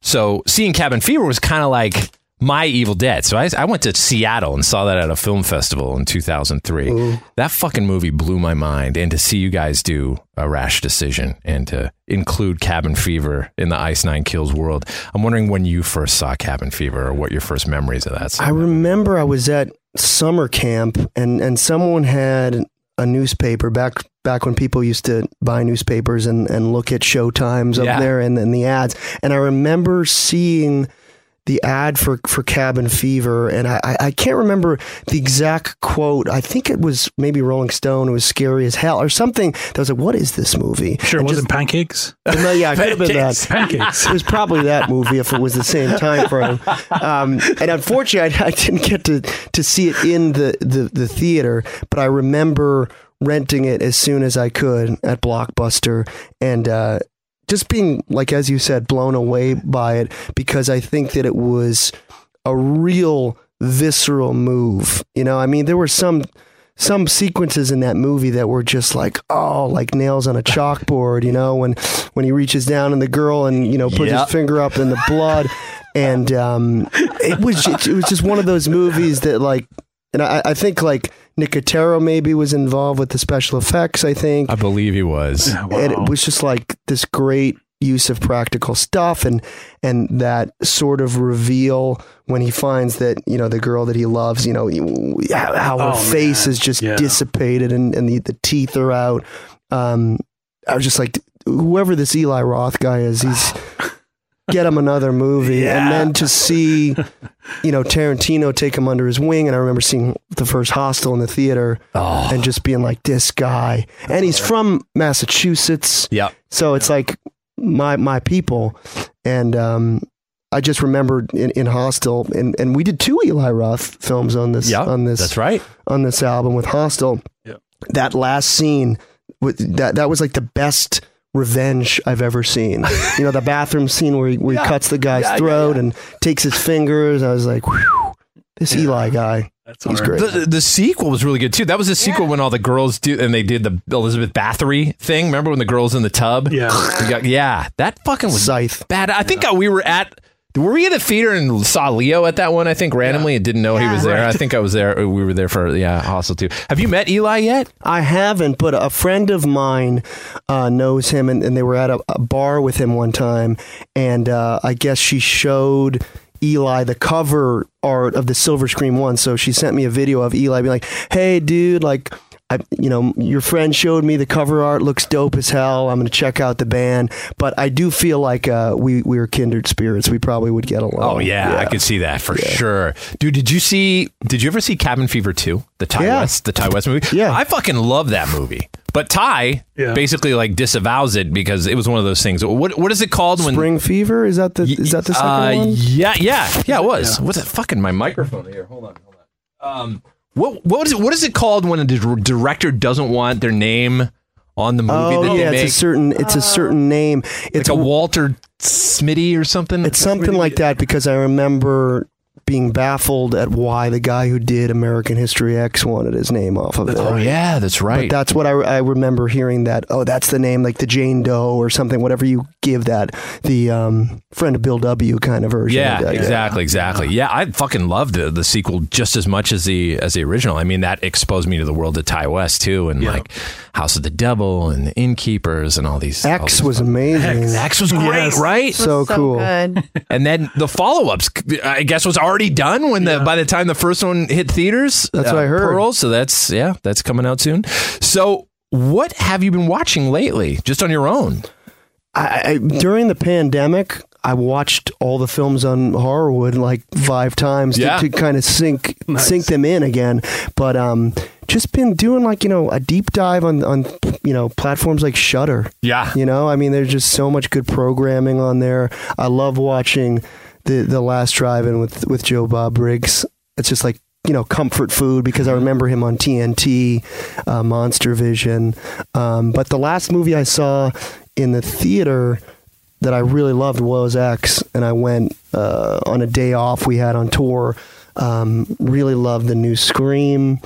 So seeing Cabin Fever was kind of like my Evil Dead. So I, I went to Seattle and saw that at a film festival in 2003. That fucking movie blew my mind. And to see you guys do a rash decision and to include Cabin Fever in the Ice Nine Kills world, I'm wondering when you first saw Cabin Fever or what your first memories of that. I remember I was at summer camp and and someone had a newspaper back back when people used to buy newspapers and, and look at show times up Yeah. there and, and the ads. And I remember seeing the ad for, for Cabin Fever, and I, I- can't remember the exact quote. I think it was maybe Rolling Stone. It was scary as hell, or something. That was like, "What is this movie?" Sure, it And wasn't pancakes. no, yeah, it could have been that. Pancakes. It was probably that movie if it was the same time frame. Um, and unfortunately, I, I didn't get to, to see it in the, the, the theater, but I remember renting it as soon as I could at Blockbuster and uh, just being, like, as you said, blown away by it because I think that it was a real visceral move. You know, I mean, there were some some sequences in that movie that were just like oh like nails on a chalkboard you know when when he reaches down and the girl and you know puts Yep. his finger up in the blood and um it was it, was just one of those movies that like and I, I think like Nicotero maybe was involved with the special effects I think I believe he was. and it was just like this great use of practical stuff and and that sort of reveal when he finds that you know the girl that he loves you know how how her Oh, face man. is just Yeah. dissipated and, and the, the teeth are out um i was just like whoever this eli roth guy is he's get him another movie and then to see you know tarantino take him under his wing and i remember seeing the first hostel in the theater Oh. and just being like this guy and he's from massachusetts Yep. so it's like my my people, and um, I just remembered in, in Hostel, and, and we did two Eli Roth films on this Yep. on this That's right. on this album with Hostel. Yep. That last scene, with that that was like the best revenge I've ever seen. you know, the bathroom scene where he, where he cuts the guy's Yeah, yeah, throat and takes his fingers. I was like, Whew, this Eli guy, That's he's great. The, the sequel was really good too. That was the sequel when all the girls do, and they did the Elizabeth Bathory thing. Remember when the girls in the tub? Yeah. Got- yeah. That fucking was Scythe. bad. I think uh, we were at Were we in the theater and saw Leo at that one? I think randomly and didn't know he was there. I think I was there. We were there for yeah, Hostel too. Have you met Eli yet? I haven't, but a friend of mine uh, knows him, and, and they were at a, a bar with him one time, and uh, I guess she showed Eli the cover art of the Silver Scream one. So she sent me a video of Eli being like, "Hey, dude, like." I, you know, your friend showed me the cover art looks dope as hell. I'm going to check out the band, but I do feel like uh, we we are kindred spirits. We probably would get along. Oh yeah, I could see that for sure, dude. Did you see? Did you ever see Cabin Fever two? The Ti Yeah. West, the Ti West movie. Yeah. I fucking love that movie. But Ti Yeah. basically like disavows it because it was one of those things. What what is it called when? Spring Fever is that the is that the second uh, one? Yeah, yeah, yeah. It was. What's it? Fucking my microphone here. Hold on, hold on. Um, what what is it? What is it called when a director doesn't want their name on the movie Oh that yeah, they make? it's a certain it's a oh. certain name. like It's a Walter Smitty or something. It's something like that because I remember being baffled at why the guy who did American History X wanted his name off of it. Oh yeah, that's right. But that's what I, I remember hearing that. Oh, that's the name, like the Jane Doe or something. Whatever you give that, the um, friend of Bill W. kind of version. Yeah, of that, exactly, exactly. Yeah, I fucking loved the, the sequel just as much as the as the original. I mean, that exposed me to the world of Ti West too, and like House of the Devil and the Innkeepers and all these. all X these was amazing. X was great, Yes. right? so, cool. Good. and then the follow ups, I guess, was already done when the by the time the first one hit theaters. uh, That's what I heard. Pearl, so that's yeah, that's coming out soon. So, what have you been watching lately, just on your own? I, I, during the pandemic, I watched all the films on Horrorwood like five times Yeah. to, to kind of sink Nice. sink them in again. But um, just been doing like you know a deep dive on on you know platforms like Shudder. Yeah, You know, I mean, there's just so much good programming on there. I love watching the the Last Drive-In with with Joe Bob Briggs. It's just like you know comfort food because I remember him on TNT, uh, Monster Vision. Um, but the last movie I saw in the theater that I really loved was X, and I went uh, on a day off we had on tour. Um, really loved the new Scream.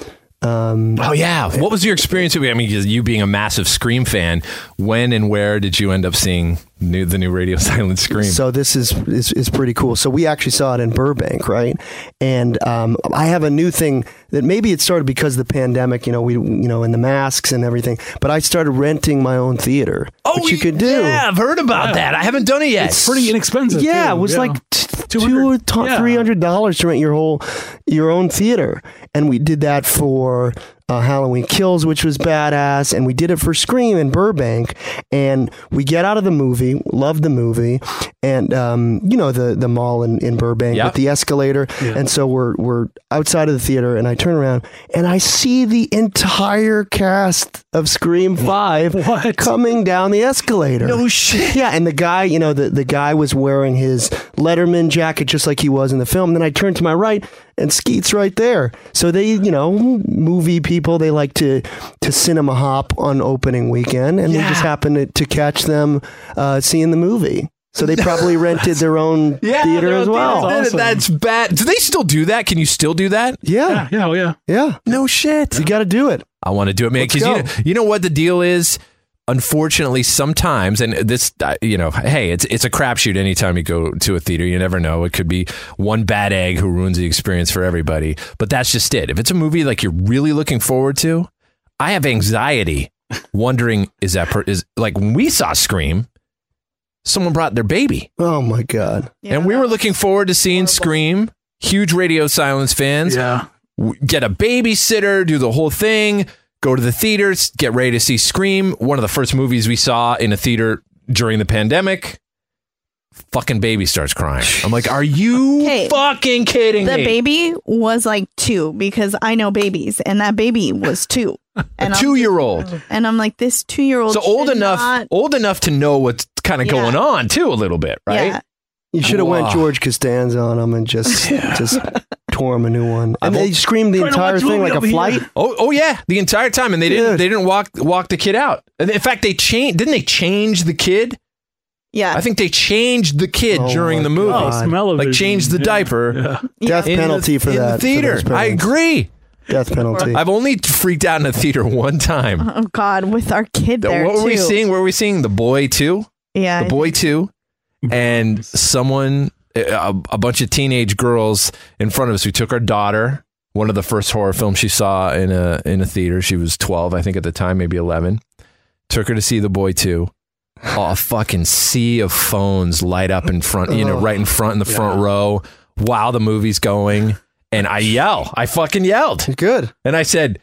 Um, Oh yeah. What was your experience? I mean, you being a massive Scream fan, when and where did you end up seeing new, the new Radio Silent Scream? So this is, is is pretty cool. So we actually saw it in Burbank, right? And um, I have a new thing that maybe it started because of the pandemic. You know, we you know, and the masks and everything. But I started renting my own theater, which you could do. Oh, Yeah, I've heard about that. I haven't done it yet. It's pretty inexpensive. Yeah, too. it was Yeah. like t- two, 200 to- three hundred dollars to rent your whole your own theater, and we did that for uh, Halloween Kills, which was badass, and we did it for Scream in Burbank, and we get out of the movie, love the movie, and um, you know the the mall in, in Burbank Yep. with the escalator, and so we're we're outside of the theater, and I turn around and I see the entire cast of Scream Five What? coming down the escalator. no shit. Yeah, and the guy, you know, the, the guy was wearing his Letterman jacket just like he was in the film. Then I turned to my right and Skeet's right there. So they, you know, movie people, they like to to cinema hop on opening weekend and we just happened to, to catch them uh, seeing the movie. So they probably rented their own theater as well. That's awesome. That's bad. Do they still do that? Can you still do that? Yeah, Yeah, yeah, oh, yeah. yeah. No shit. You got to do it. I want to do it, man. Because you know, you know what the deal is. Unfortunately, sometimes, and this, uh, you know, hey, it's it's a crapshoot. Anytime you go to a theater, you never know. It could be one bad egg who ruins the experience for everybody. But that's just it. If it's a movie like you're really looking forward to, I have anxiety, wondering is that per, is like when we saw Scream, someone brought their baby, Oh my god. and we were looking forward to seeing Scream. Huge Radio Silence fans Yeah. get a babysitter, do the whole thing, go to the theaters, get ready to see Scream, one of the first movies we saw in a theater during the pandemic. Fucking baby starts crying. I'm like, are you Okay. fucking kidding The me? The baby was like two because I know babies, and that baby was two. a And I'm, two year old. and I'm like, this two year old. So old enough, old enough to know what's kind of Yeah. going on too, a little bit, right? Yeah. You should have went George Costanza on him and just just tore him a new one. I've And they al- screamed the entire thing like a over here. flight. Oh, oh yeah, the entire time, and they didn't. Dude. They didn't walk walk the kid out. In fact, they changed. Didn't they change the kid? Yeah. I think they changed the kid Oh during the movie. Oh, smell of like vision. changed the Yeah. diaper. Yeah. Yeah. Death in penalty the, for in that. the theater. those I agree. Death penalty. I've only freaked out in a theater one time. Oh God, with our kid there what were we seeing? Were we seeing? The Boy too? Yeah. The Boy too, and someone a, a bunch of teenage girls in front of us. We took our daughter, one of the first horror films she saw in a in a theater. She was 12, I think at the time, maybe 11. Took her to see The Boy 2. Oh, a fucking sea of phones light up in front, you know, right in front in the front row while the movie's going. And I yell. I fucking yelled. Good. And I said,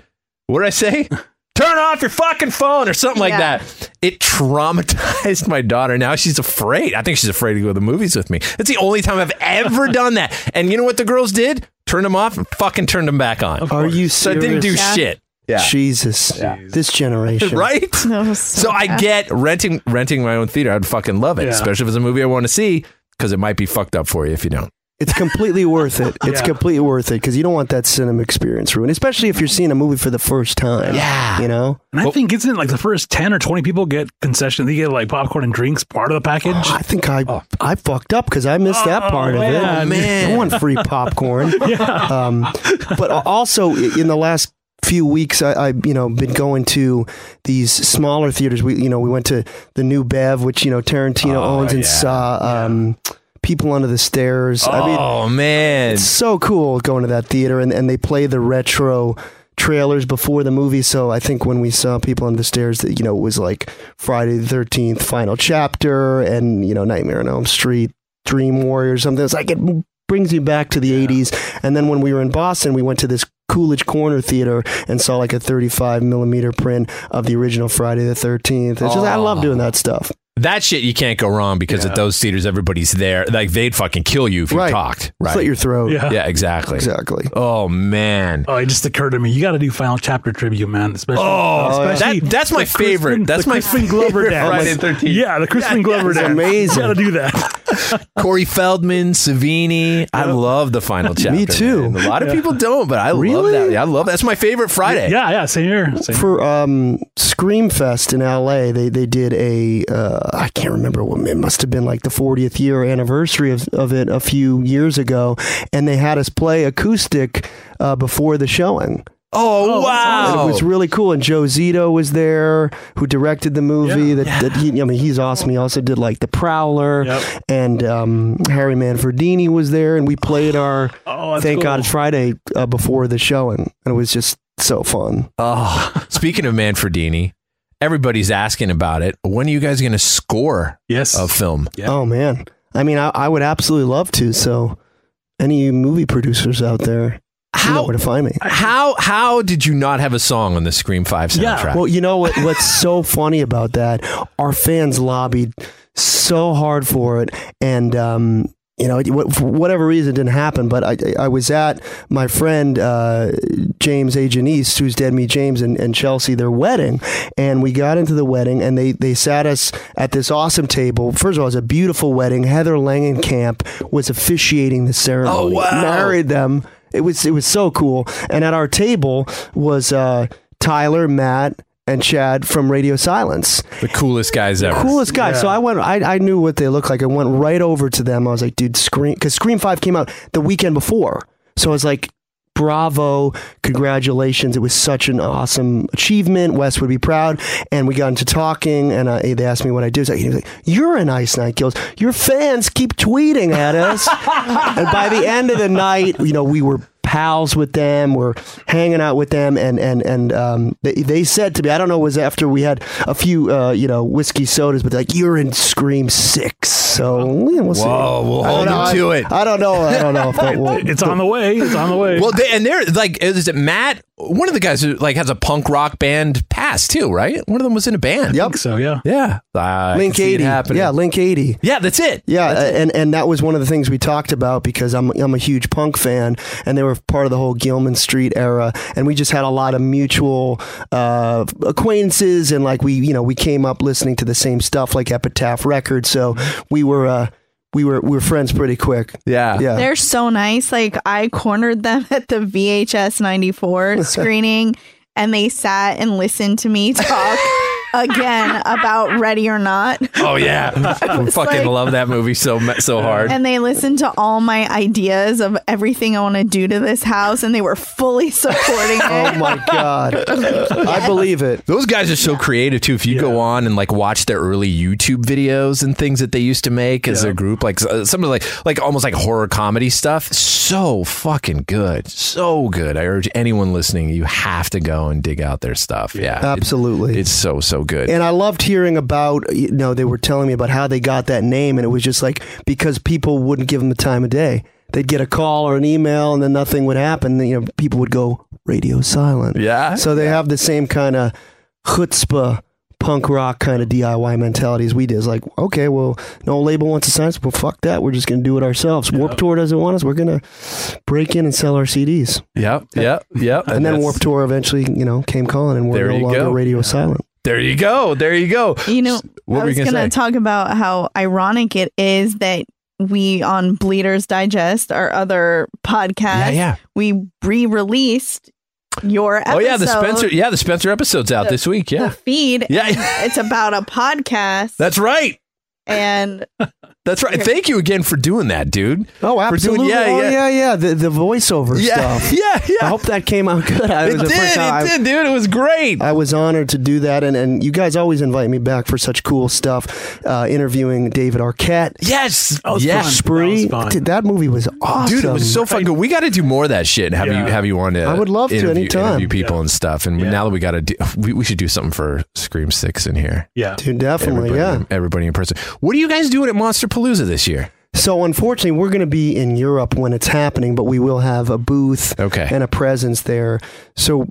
what did I say? Turn off your fucking phone or something like Yeah. that. It traumatized my daughter. Now she's afraid. I think she's afraid to go to the movies with me. It's the only time I've ever done that. And you know what the girls did? Turned them off and fucking turned them back on. Are you So I didn't do? Yeah. shit. Yeah. Jesus. This generation. Right? That so So I get renting renting my own theater. I'd fucking love it, Yeah. especially if it's a movie I want to see because it might be fucked up for you if you don't. It's completely worth it. It's Yeah. completely worth it because you don't want that cinema experience ruined, especially if you're seeing a movie for the first time. Yeah. You know? And I think isn't it like the first ten or twenty people get concession. They get like popcorn and drinks part of the package. I think I I fucked up because I missed that Oh, part of it. man. man. I want free popcorn. um, but also in the last few weeks, I, I you know been going to these smaller theaters. We you know we went to the New Bev, which you know Tarantino Oh, owns, and yeah. saw um, People Under the Stairs. I mean, oh man. it's so cool going to that theater, and, and they play the retro trailers before the movie. So I think when we saw People on the Stairs, that you know it was like Friday the Thirteenth final chapter, and you know Nightmare on Elm Street, Dream Warrior, something. It's like it brings you back to the '80s. And then when we were in Boston, we went to this Coolidge Corner Theater and saw like a 35 millimeter print of the original Friday the 13th. It's just I love oh. doing that stuff. That shit you can't go wrong because at those theaters everybody's there. Like they'd fucking kill you if you Right. talked. Right. Slit your throat. Yeah. yeah, exactly. Exactly. Oh man. Oh, it just occurred to me. You got to do final chapter tribute, man. Especially, Oh, especially that- that's my the Crispin- favorite. That's the my Crispin Glover favorite dance. Friday the 13th. Yeah, the Crispin Yeah, Glover dance. amazing. You got to do that. Corey Feldman, Savini. I love the final chapter. Me too. man. A lot of people don't, but I love that. Yeah, I love that. that's my favorite Friday. Yeah, yeah, same here. Same for um, Scream Fest in LA, they they did a uh, I can't remember what it must have been like the 40th year anniversary of, of it a few years ago, and they had us play acoustic uh, before the showing. Oh, wow. And it was really cool. And Joe Zito was there, who directed the movie. Yeah. that, that he, I mean, he's awesome. He also did like The Prowler, Yep. and um, Harry Manfredini was there, and we played our Oh, Thank cool. God It's Friday uh, before the showing, and it was just so fun. Oh, speaking of Manfredini, everybody's asking about it. When are you guys going to score Yes. a film? Yeah. Oh man, I mean, I, I would absolutely love to. So, any movie producers out there, you know How where to find me. how how did you not have a song on the Scream Five soundtrack? Yeah, Well, you know what? What's so funny about that? Our fans lobbied so hard for it, and um, you know, for whatever reason, it didn't happen. But I, I was at my friend uh, James A. Janisse, who's Dead Meat James, and, and Chelsea, their wedding, and we got into the wedding, and they they sat us at this awesome table. First of all, it was a beautiful wedding. Heather Langenkamp was officiating the ceremony. Oh, wow. Married them. It was it was so cool. And at our table was uh, Tyler, Matt, and Chad from Radio Silence. the coolest guys ever. Coolest guys. So I went. I, I knew what they looked like. I went right over to them. I was like, dude, Scream, because Scream Five came out the weekend before. So I was like, bravo, congratulations! It was such an awesome achievement. Wes would be proud. And we got into talking, and I, they asked me what I do. So he was like, "You're an Ice Nine Kills. Your fans keep tweeting at us." and by the end of the night, you know, we were pals with them. We're hanging out with them, and and and um, they, they said to me, I don't know, it was after we had a few, uh, you know, whiskey sodas, but like, "You're in Scream Six. So yeah, we'll see. Whoa, we'll I don't hold know. you to I, it. I don't know. I don't know if that will. It's on the way. It's on the way. Well, they, and they're like, is it Matt? One of the guys who like has a punk rock band past too, right? One of them was in a band. Yep. think so, yeah. Yeah, I Link can see it eighty. happening. Yeah, Link eighty. yeah, that's it. Yeah, and and that was one of the things we talked about because I'm I'm a huge punk fan, and they were part of the whole Gilman Street era, and we just had a lot of mutual uh, acquaintances, and like we you know we came up listening to the same stuff like Epitaph Records, so we were uh, we were we were friends pretty quick. Yeah, Yeah, They're so nice. Like I cornered them at the VHS 94 screening and they sat and listened to me talk again about Ready or Not. Oh yeah, I fucking like- love that movie so so hard. And they listened to all my ideas of everything I want to do to this house, and they were fully supporting it. Oh my god, I believe it. Those guys are so creative too. If you go on and like watch their early YouTube videos and things that they used to make as a group, like uh, some of like like almost like horror comedy stuff, so fucking good, so good. I urge anyone listening, you have to go and dig out their stuff. Yeah, It- Absolutely. it's so so good. And I loved hearing about, you know, they were telling me about how they got that name, and it was just like because people wouldn't give them the time of day. They'd get a call or an email, and then nothing would happen. You know, people would go radio silent. Yeah. So they have the same kind of chutzpah, punk rock kind of DIY mentality as we did. It's like, okay, well, no label wants to sign us. Well, fuck that. We're just going to do it ourselves. Warped Tour doesn't want us. We're going to break in and sell our CDs. Yep, yep, yep. And, then Warped Tour eventually, you know, came calling, and we're no longer go. radio silent. There you go. There you go. You know, What I were was going gonna talk about how ironic it is that we on Bleeders Digest, our other podcast, Yeah, yeah. we re-released your episode. Oh yeah, the Spencer. Yeah, the Spencer episode's out The- this week. Yeah, the feed. Yeah. it's about a podcast, that's right. and That's right. Thank you again for doing that, dude. Oh, For doing- absolutely. yeah, oh, yeah. yeah, yeah. The the voiceover Yeah, stuff. yeah, yeah. I hope that came out good. I, It was the did. first It I- did, dude. It was great. I was honored to do that, and, and you guys always invite me back for such cool stuff. Uh, interviewing David Arquette, Yes. That was yes. fun. Spree. That was fun. Dude, that movie was awesome. Dude, it was so fun. Good. We got to do more of that shit. and Have you have you on to? I would love to interview, anytime. interview people Yeah. and stuff. And Yeah. now that we got to do, we, we should do something for Scream Six in here. Yeah. Dude, definitely, everybody, yeah. everybody in person. What are you guys doing at Monster Palooza this year? So unfortunately, we're going to be in Europe when it's happening, but we will have a booth Okay. and a presence there. So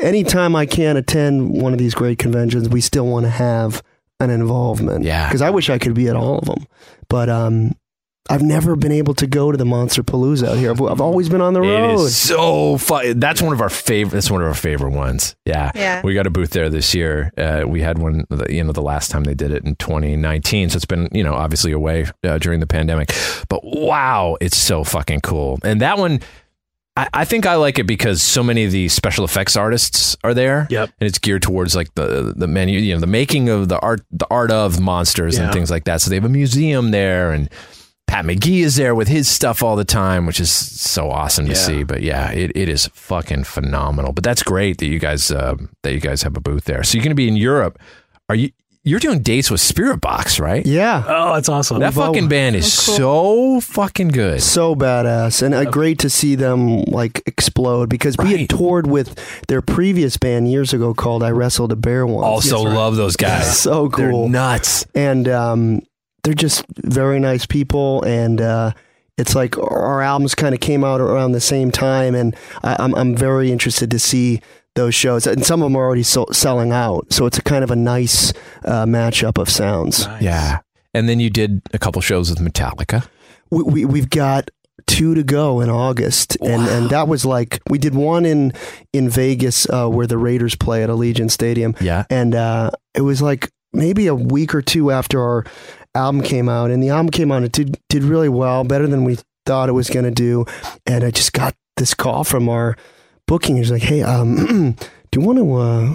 anytime I can attend one of these great conventions, we still want to have an involvement. Yeah. Because I wish I could be at all of them, but um, I've never been able to go to the Monster Palooza out here. I've, I've always been on the road. is so fun. That's one of our favorite. That's one of our favorite ones. Yeah, Yeah. We got a booth there this year. Uh, we had one. You know, the last time they did it in 2019. So it's been you know obviously away uh, during the pandemic. But wow, it's so fucking cool. And that one. I, I think I like it because so many of the special effects artists are there. Yep. And it's geared towards like the the menu, you know, the making of the art, the art of monsters and things like that. So they have a museum there, and Pat Magee is there with his stuff all the time, which is so awesome to Yeah. see. But yeah, it, it is fucking phenomenal. But that's great that you guys uh, that you guys have a booth there. So you're going to be in Europe. Are you? You're doing dates with Spirit Box, right? Yeah. Oh, that's awesome. That fucking band is so fucking good. so badass and uh, great to see them like explode because we had toured with their previous band years ago called I Wrestled a Bear Once. Also love those guys. so They're cool. nuts. and um, they're just very nice people and uh, it's like our albums kind of came out around the same time and I, I'm, I'm very interested to see those shows and some of them are already so- selling out so it's a kind of a nice uh, matchup of sounds Nice. Yeah. And then you did a couple shows with Metallica. we, we, we've got two to go in August, and and that was like we did one in in Vegas uh, where the Raiders play at Allegiant Stadium, Yeah. and uh, it was like maybe a week or two after our album came out, and the album came out it did did really well, better than we thought it was going to do, and I just got this call from our booking. He's like, "Hey, um, do you want to uh,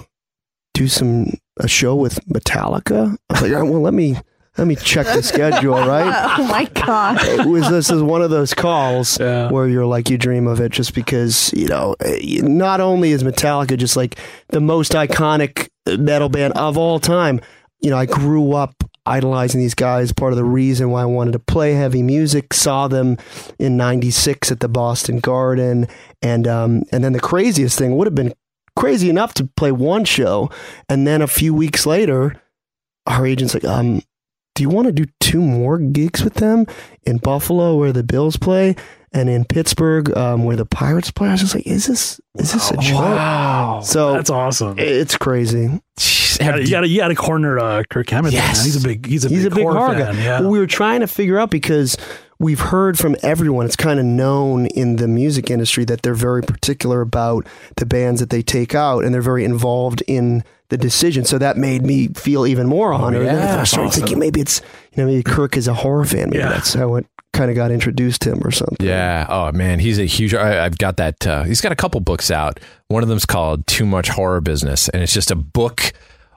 do some a show with Metallica?" I was like, "All right, "Well, let me." Let me check the schedule, right? oh my god, it was this is one of those calls Yeah. where you're like you dream of it just because you know eh, not only is Metallica just like the most iconic metal band of all time you know I grew up idolizing these guys part of the reason why I wanted to play heavy music saw them in 96 at the Boston Garden and um and then the craziest thing would have been crazy enough to play one show and then a few weeks later our agent's like um do you want to do two more gigs with them in Buffalo where the Bills play and in Pittsburgh um, where the Pirates play? I was just like, is this is this a joke? Wow. So that's awesome. It's crazy. You gotta, you gotta, you gotta corner uh, Kirk Hammett. Yes. man. He's a big, he's a He's big, a big horror horror fan. guy. Yeah. Well, we were trying to figure out because we've heard from everyone. It's kind of known in the music industry that they're very particular about the bands that they take out, and they're very involved in the decision. So that made me feel even more honored. And then yeah. I started Awesome. thinking maybe it's you know maybe Kirk is a horror fan. Maybe Yeah. that's how it kind of got introduced to him or something. Yeah. Oh man, he's a huge. I, I've got that. Uh, he's got a couple books out. One of them's called "Too Much Horror Business," and it's just a book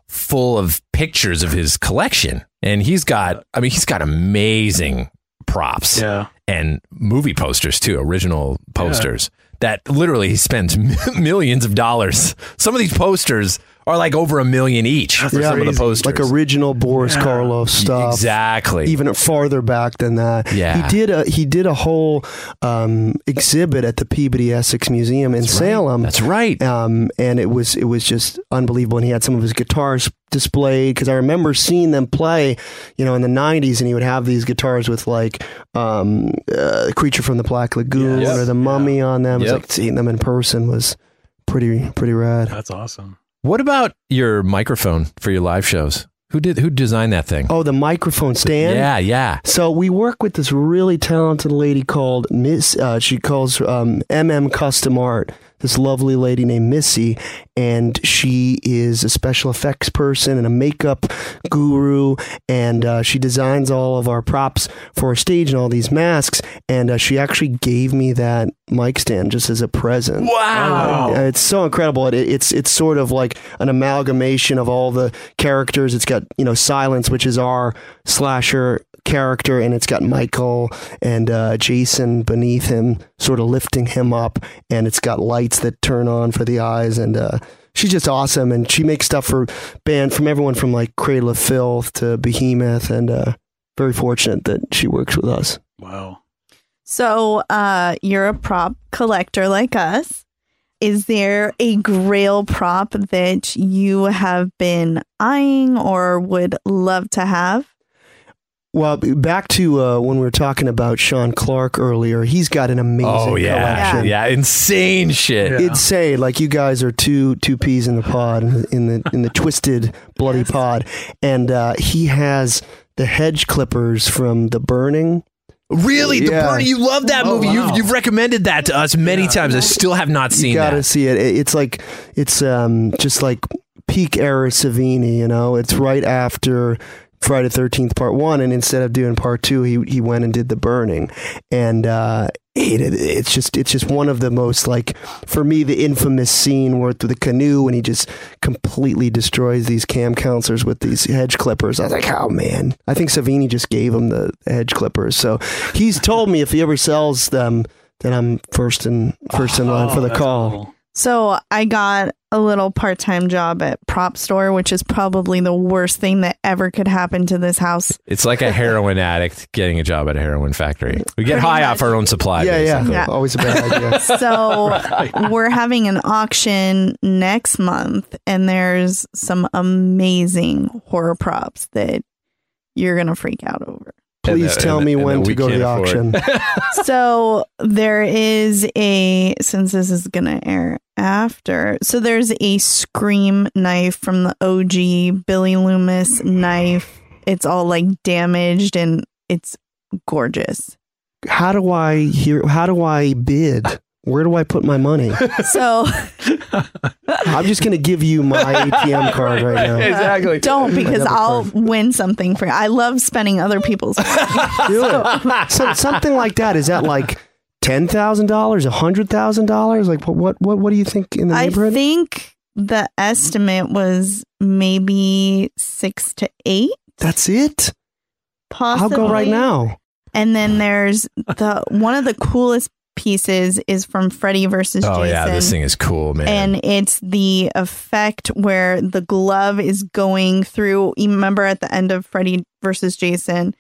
full of pictures of his collection. And he's got, I mean, he's got amazing props Yeah. and movie posters too, original posters that literally he spends millions of dollars. Some of these posters are like over a million each for some of the posters. like original Boris Karloff stuff. Exactly. Even farther back than that. Yeah. He did a he did a whole um, exhibit at the Peabody Essex Museum in Salem. That's right. Um, and it was it was just unbelievable. And he had some of his guitars displayed because I remember seeing them play, you know, in the '90s, and he would have these guitars with like um, uh, "Creature from the Black Lagoon" Yes. or "The Mummy" on them. It's Yep. like seeing them in person was pretty pretty rad. That's awesome. What about your microphone for your live shows? Who did who designed that thing? Oh, the microphone stand. yeah, yeah. So we work with this really talented lady called Miss. Uh, she calls um, MM Custom Art. This lovely lady named Missy, and she is a special effects person and a makeup guru, and uh, she designs all of our props for our stage and all these masks. And uh, she actually gave me that mic stand just as a present. Wow. Uh, it's so incredible. It, it's it's sort of like an amalgamation of all the characters. It's got you know Silence, which is our slasher character, and it's got Michael and uh, Jason beneath him, sort of lifting him up, and it's got lights that turn on for the eyes, and uh, she's just awesome. And she makes stuff for band from everyone from like Cradle of Filth to Behemoth, and uh, very fortunate that she works with us. Wow. So, uh, you're a prop collector like us. Is there a grail prop that you have been eyeing or would love to have? Well, back to uh, when we were talking about Sean Clark earlier, he's got an amazing Oh yeah. collection. yeah, insane shit. Yeah. Insane, like you guys are two two peas in the pod, in the in the twisted bloody pod, and uh, he has the hedge clippers from The Burning. Really, the Burning. You love that Oh, movie. wow. You've you've recommended that to us many times. I still have not seen you gotta that. see it. It- It's like it's um just like peak era Savini. You know, it's right after Friday Thirteenth Part One, and instead of doing Part Two, he he went and did the Burning, and uh, it, it- it's just it's just one of the most like for me the infamous scene where through the canoe and he just completely destroys these cam counselors with these hedge clippers. I was like, oh man, I think Savini just gave him the hedge clippers. So he's told me if he ever sells them. Then I'm first in first in line for the Oh, call. cool. So, I got a little part time job at Prop Store, which is probably the worst thing that ever could happen to this house. It's like a heroin addict getting a job at a heroin factory. We get Pretty high much. off our own supply. Yeah, yeah, basically. Yeah. Always a bad idea. So we're having an auction next month, and there's some amazing horror props that you're gonna freak out over. Please that- tell and- me and when to go to the auction. so there is a since this is gonna air after, so there's a scream knife from the OG Billy Loomis knife. It's all like damaged and it's gorgeous. how do I hear? How do I bid? Where do I put my money? So I'm just gonna give you my ATM card right now. Exactly. don't because I'll card. win something for you. I love spending other people's money. Do it. So, something like that. Is that like ten thousand dollars, a hundred thousand dollars? Like what? What? What? What do you think in the I neighborhood? I think the estimate was maybe six to eight. That's it. Possibly. I'll go right now. And then there's the one of the coolest pieces is from Freddy versus Oh Jason. yeah, this thing is cool, man. And it's the effect where the glove is going through. You remember at the end of Freddy versus Jason,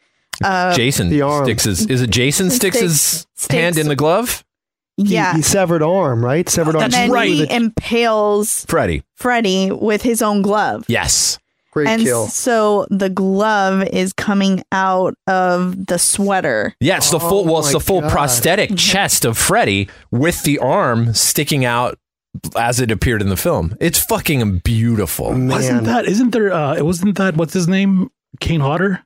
uh, Jason The arm. sticks his is it Jason sticks his Sticks- hand in the glove? Yeah, He, severed arm, right? Severed arm. and then right. he impales Freddy. Freddy with his own glove. Yes. Great and kill. so the glove is coming out of the sweater. Yeah, it's the full well, it's the full God. prosthetic chest of Freddy with the arm sticking out as it appeared in the film. It's fucking beautiful. Wasn't that? Isn't there? Uh, it wasn't that. What's his name? Kane Hodder.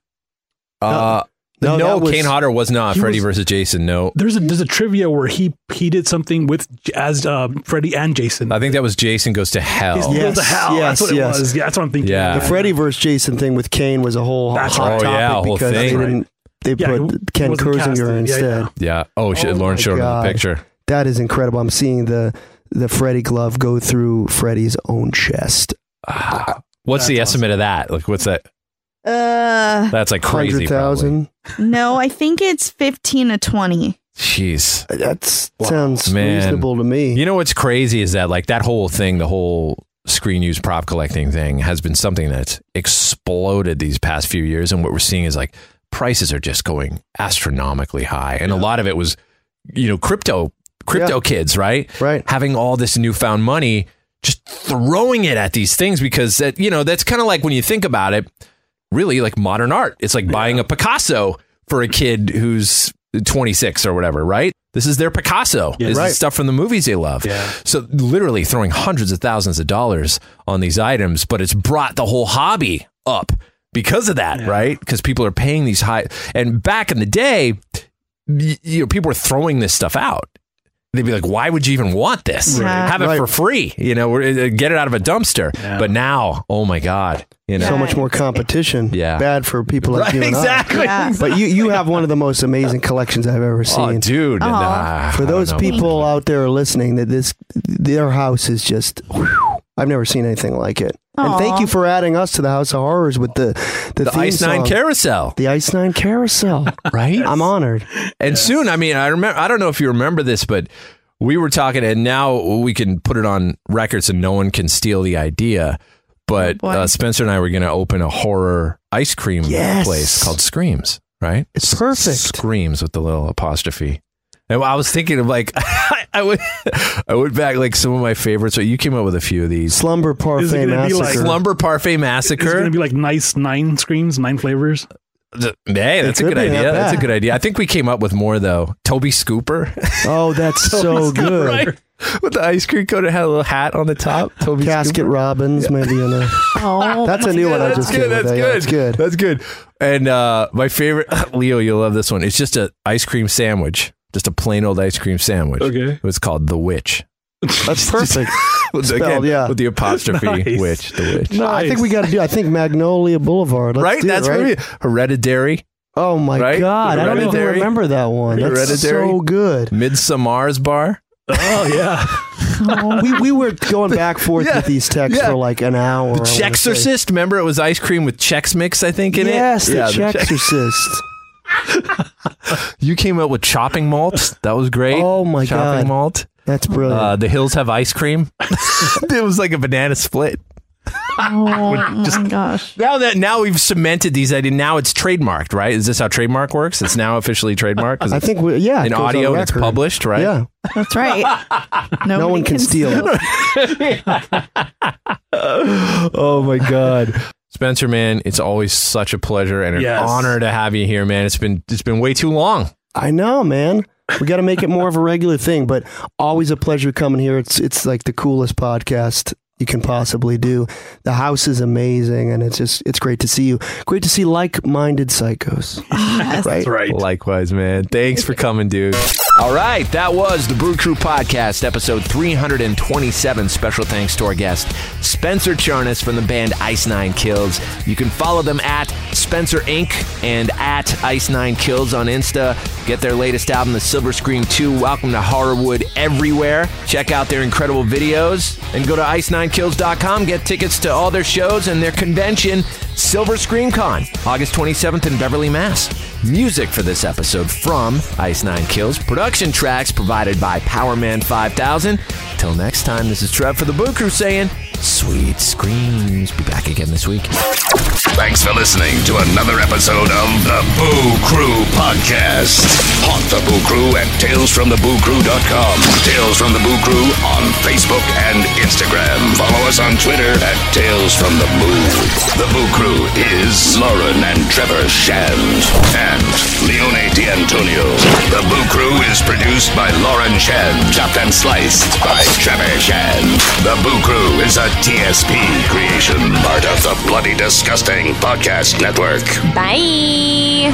Uh No, no, was- Kane Hodder was not Freddy was- versus Jason. No. There's a there's a trivia where he he did something with as uh, Freddy and Jason. I think that was Jason goes to hell. He's Yeah. yes, the hell. yes, that's what yes. it was. Yeah, that's what I'm thinking. Yeah. The Freddy versus Jason thing with Kane was a whole That's hot right. topic Oh, yeah, whole because thing. they didn't. They Yeah, put he Ken wasn't casted. Kirzinger instead. yeah. Yeah. Oh shit, Oh Lauren my showed him the picture. That is incredible. I'm seeing the the Freddy glove go through Freddy's own chest. Well, What's the estimate of that? Like, what's that? Uh, That's like crazy. probably. 100,000. no, I think it's 15 to 20. Jeez. That sounds Man. reasonable to me. You know what's crazy is that like that whole thing, the whole screen use prop collecting thing has been something that's exploded these past few years. And what we're seeing is like prices are just going astronomically high. And a lot of it was, you know, crypto, crypto Yeah. kids, right? Right. Having all this newfound money, just throwing it at these things because that, you know, that's kind of like when you think about it, really like modern art. It's like buying a Picasso for a kid who's 26 or whatever, right? This is their Picasso. Yeah, this right. is stuff from the movies they love. Yeah. So literally throwing hundreds of thousands of dollars on these items, but it's brought the whole hobby up because of that, right? Because people are paying these high. And back in the day, you know, people were throwing this stuff out. They'd be like, "Why would you even want this? Right. Have it Right. for free, you know, uh, get it out of a dumpster." Yeah. But now, oh my god, you know, So much more competition. Yeah. Bad for people like right? you and I. Exactly. Yeah. But you, you have one of the most amazing collections I've ever Oh, seen. dude. Aw. nah, For those people out there listening, that this their house is just. whew, I've never seen anything like it. And thank you for adding us to the House of Horrors with the the, the theme Ice Nine song. Carousel, The Ice Nine Carousel. right? I'm honored. And soon, I mean, I remember. I don't know if you remember this, but we were talking, and now we can put it on record so no one can steal the idea. But Oh, boy. uh, Spencer and I were going to open a horror ice cream Yes. place called Screams. Right? It's perfect. Screams with the little apostrophe. And I was thinking of like I went I went back like some of my favorites. So you came up with a few of these. Slumber Is it Parfait gonna be like- Massacre. Slumber Parfait Massacre. It's going to be like nice nine screams, nine flavors. Hey, that's a good be, not idea. That's a good idea. I think we came up with more though. Toby Scooper. oh, that's so good. right? With the ice cream cone, it had a little hat on the top. Toby Casket Scooper. Robbins, maybe in a. Oh, That's a new one. I that's just good. came with. That's Yeah, good. That's good. That's good. And uh, my favorite, Leo, you'll love this one. It's just a ice cream sandwich, just a plain old ice cream sandwich. Okay. It was called the Witch. That's perfect. With, Spelled, yeah. with the apostrophe, Nice. witch, the witch. No, I think we got to do. I think Magnolia Boulevard. Let's right? do That's it, right. right. Hereditary, Oh my Right? god! I don't even remember that one. That's Hereditary. so good. Midsummer's Bar. Oh yeah. Oh, we we were going back forth Yeah, with these texts yeah. for like an hour. The wanna. Chexorcist. Remember, it was ice cream with Chex Mix, I think, in Yes, it. the Yeah, the Chex- Chexorcist. You came up with chopping malt. That was great. Oh my chopping God. malt. That's brilliant. Uh, the hills have ice cream. it was like a banana split. oh my gosh. Now that now we've cemented these ideas, now it's trademarked, right? Is this how trademark works? It's now officially trademarked. I think we, yeah, in goes audio and it's published, right? Yeah, That's right. no one can steal it. oh my god. Spencer, man, it's always such a pleasure and an Yes. honor to have you here, man. It's been it's been way too long. I know, man. We got to make it more of a regular thing, but always a pleasure coming here. It's it's like the coolest podcast you can possibly do. The house is amazing, and it's just it's great to see you. Great to see like-minded psychos. Yes. Right? That's right. Likewise, man. Thanks for coming, dude. All right, that was the Boo Crew Podcast, episode 327. Special thanks to our guest, Spencer Charnas from the band Ice Nine Kills. You can follow them at Spencer Inc. and at Ice Nine Kills on Insta. Get their latest album, The Silver Scream 2. Welcome to Horrorwood everywhere. Check out their incredible videos and go to ice9kills.com. Get tickets to all their shows and their convention, Silver Scream Con, August 27th in Beverly, Mass. Music for this episode from Ice Nine Kills. Production tracks provided by Powerman 5000. Till next time, this is Trev for the Boo Crew saying, Sweet screams. Be back again this week. Thanks for listening to another episode of the Boo Crew Podcast. Haunt the Boo Crew at talesfromthebooCrew.com. Tales from the Boo Crew on Facebook and Instagram. Follow us on Twitter at Tales from the Boo. The Boo Crew is Lauren and Trevor Shand and Leone D'Antonio. The Boo Crew is produced by Lauren Shand, chopped and sliced by Trevor Shand. The Boo Crew is a TSP creation, part of the Bloody Disgusting Podcast Network. Bye.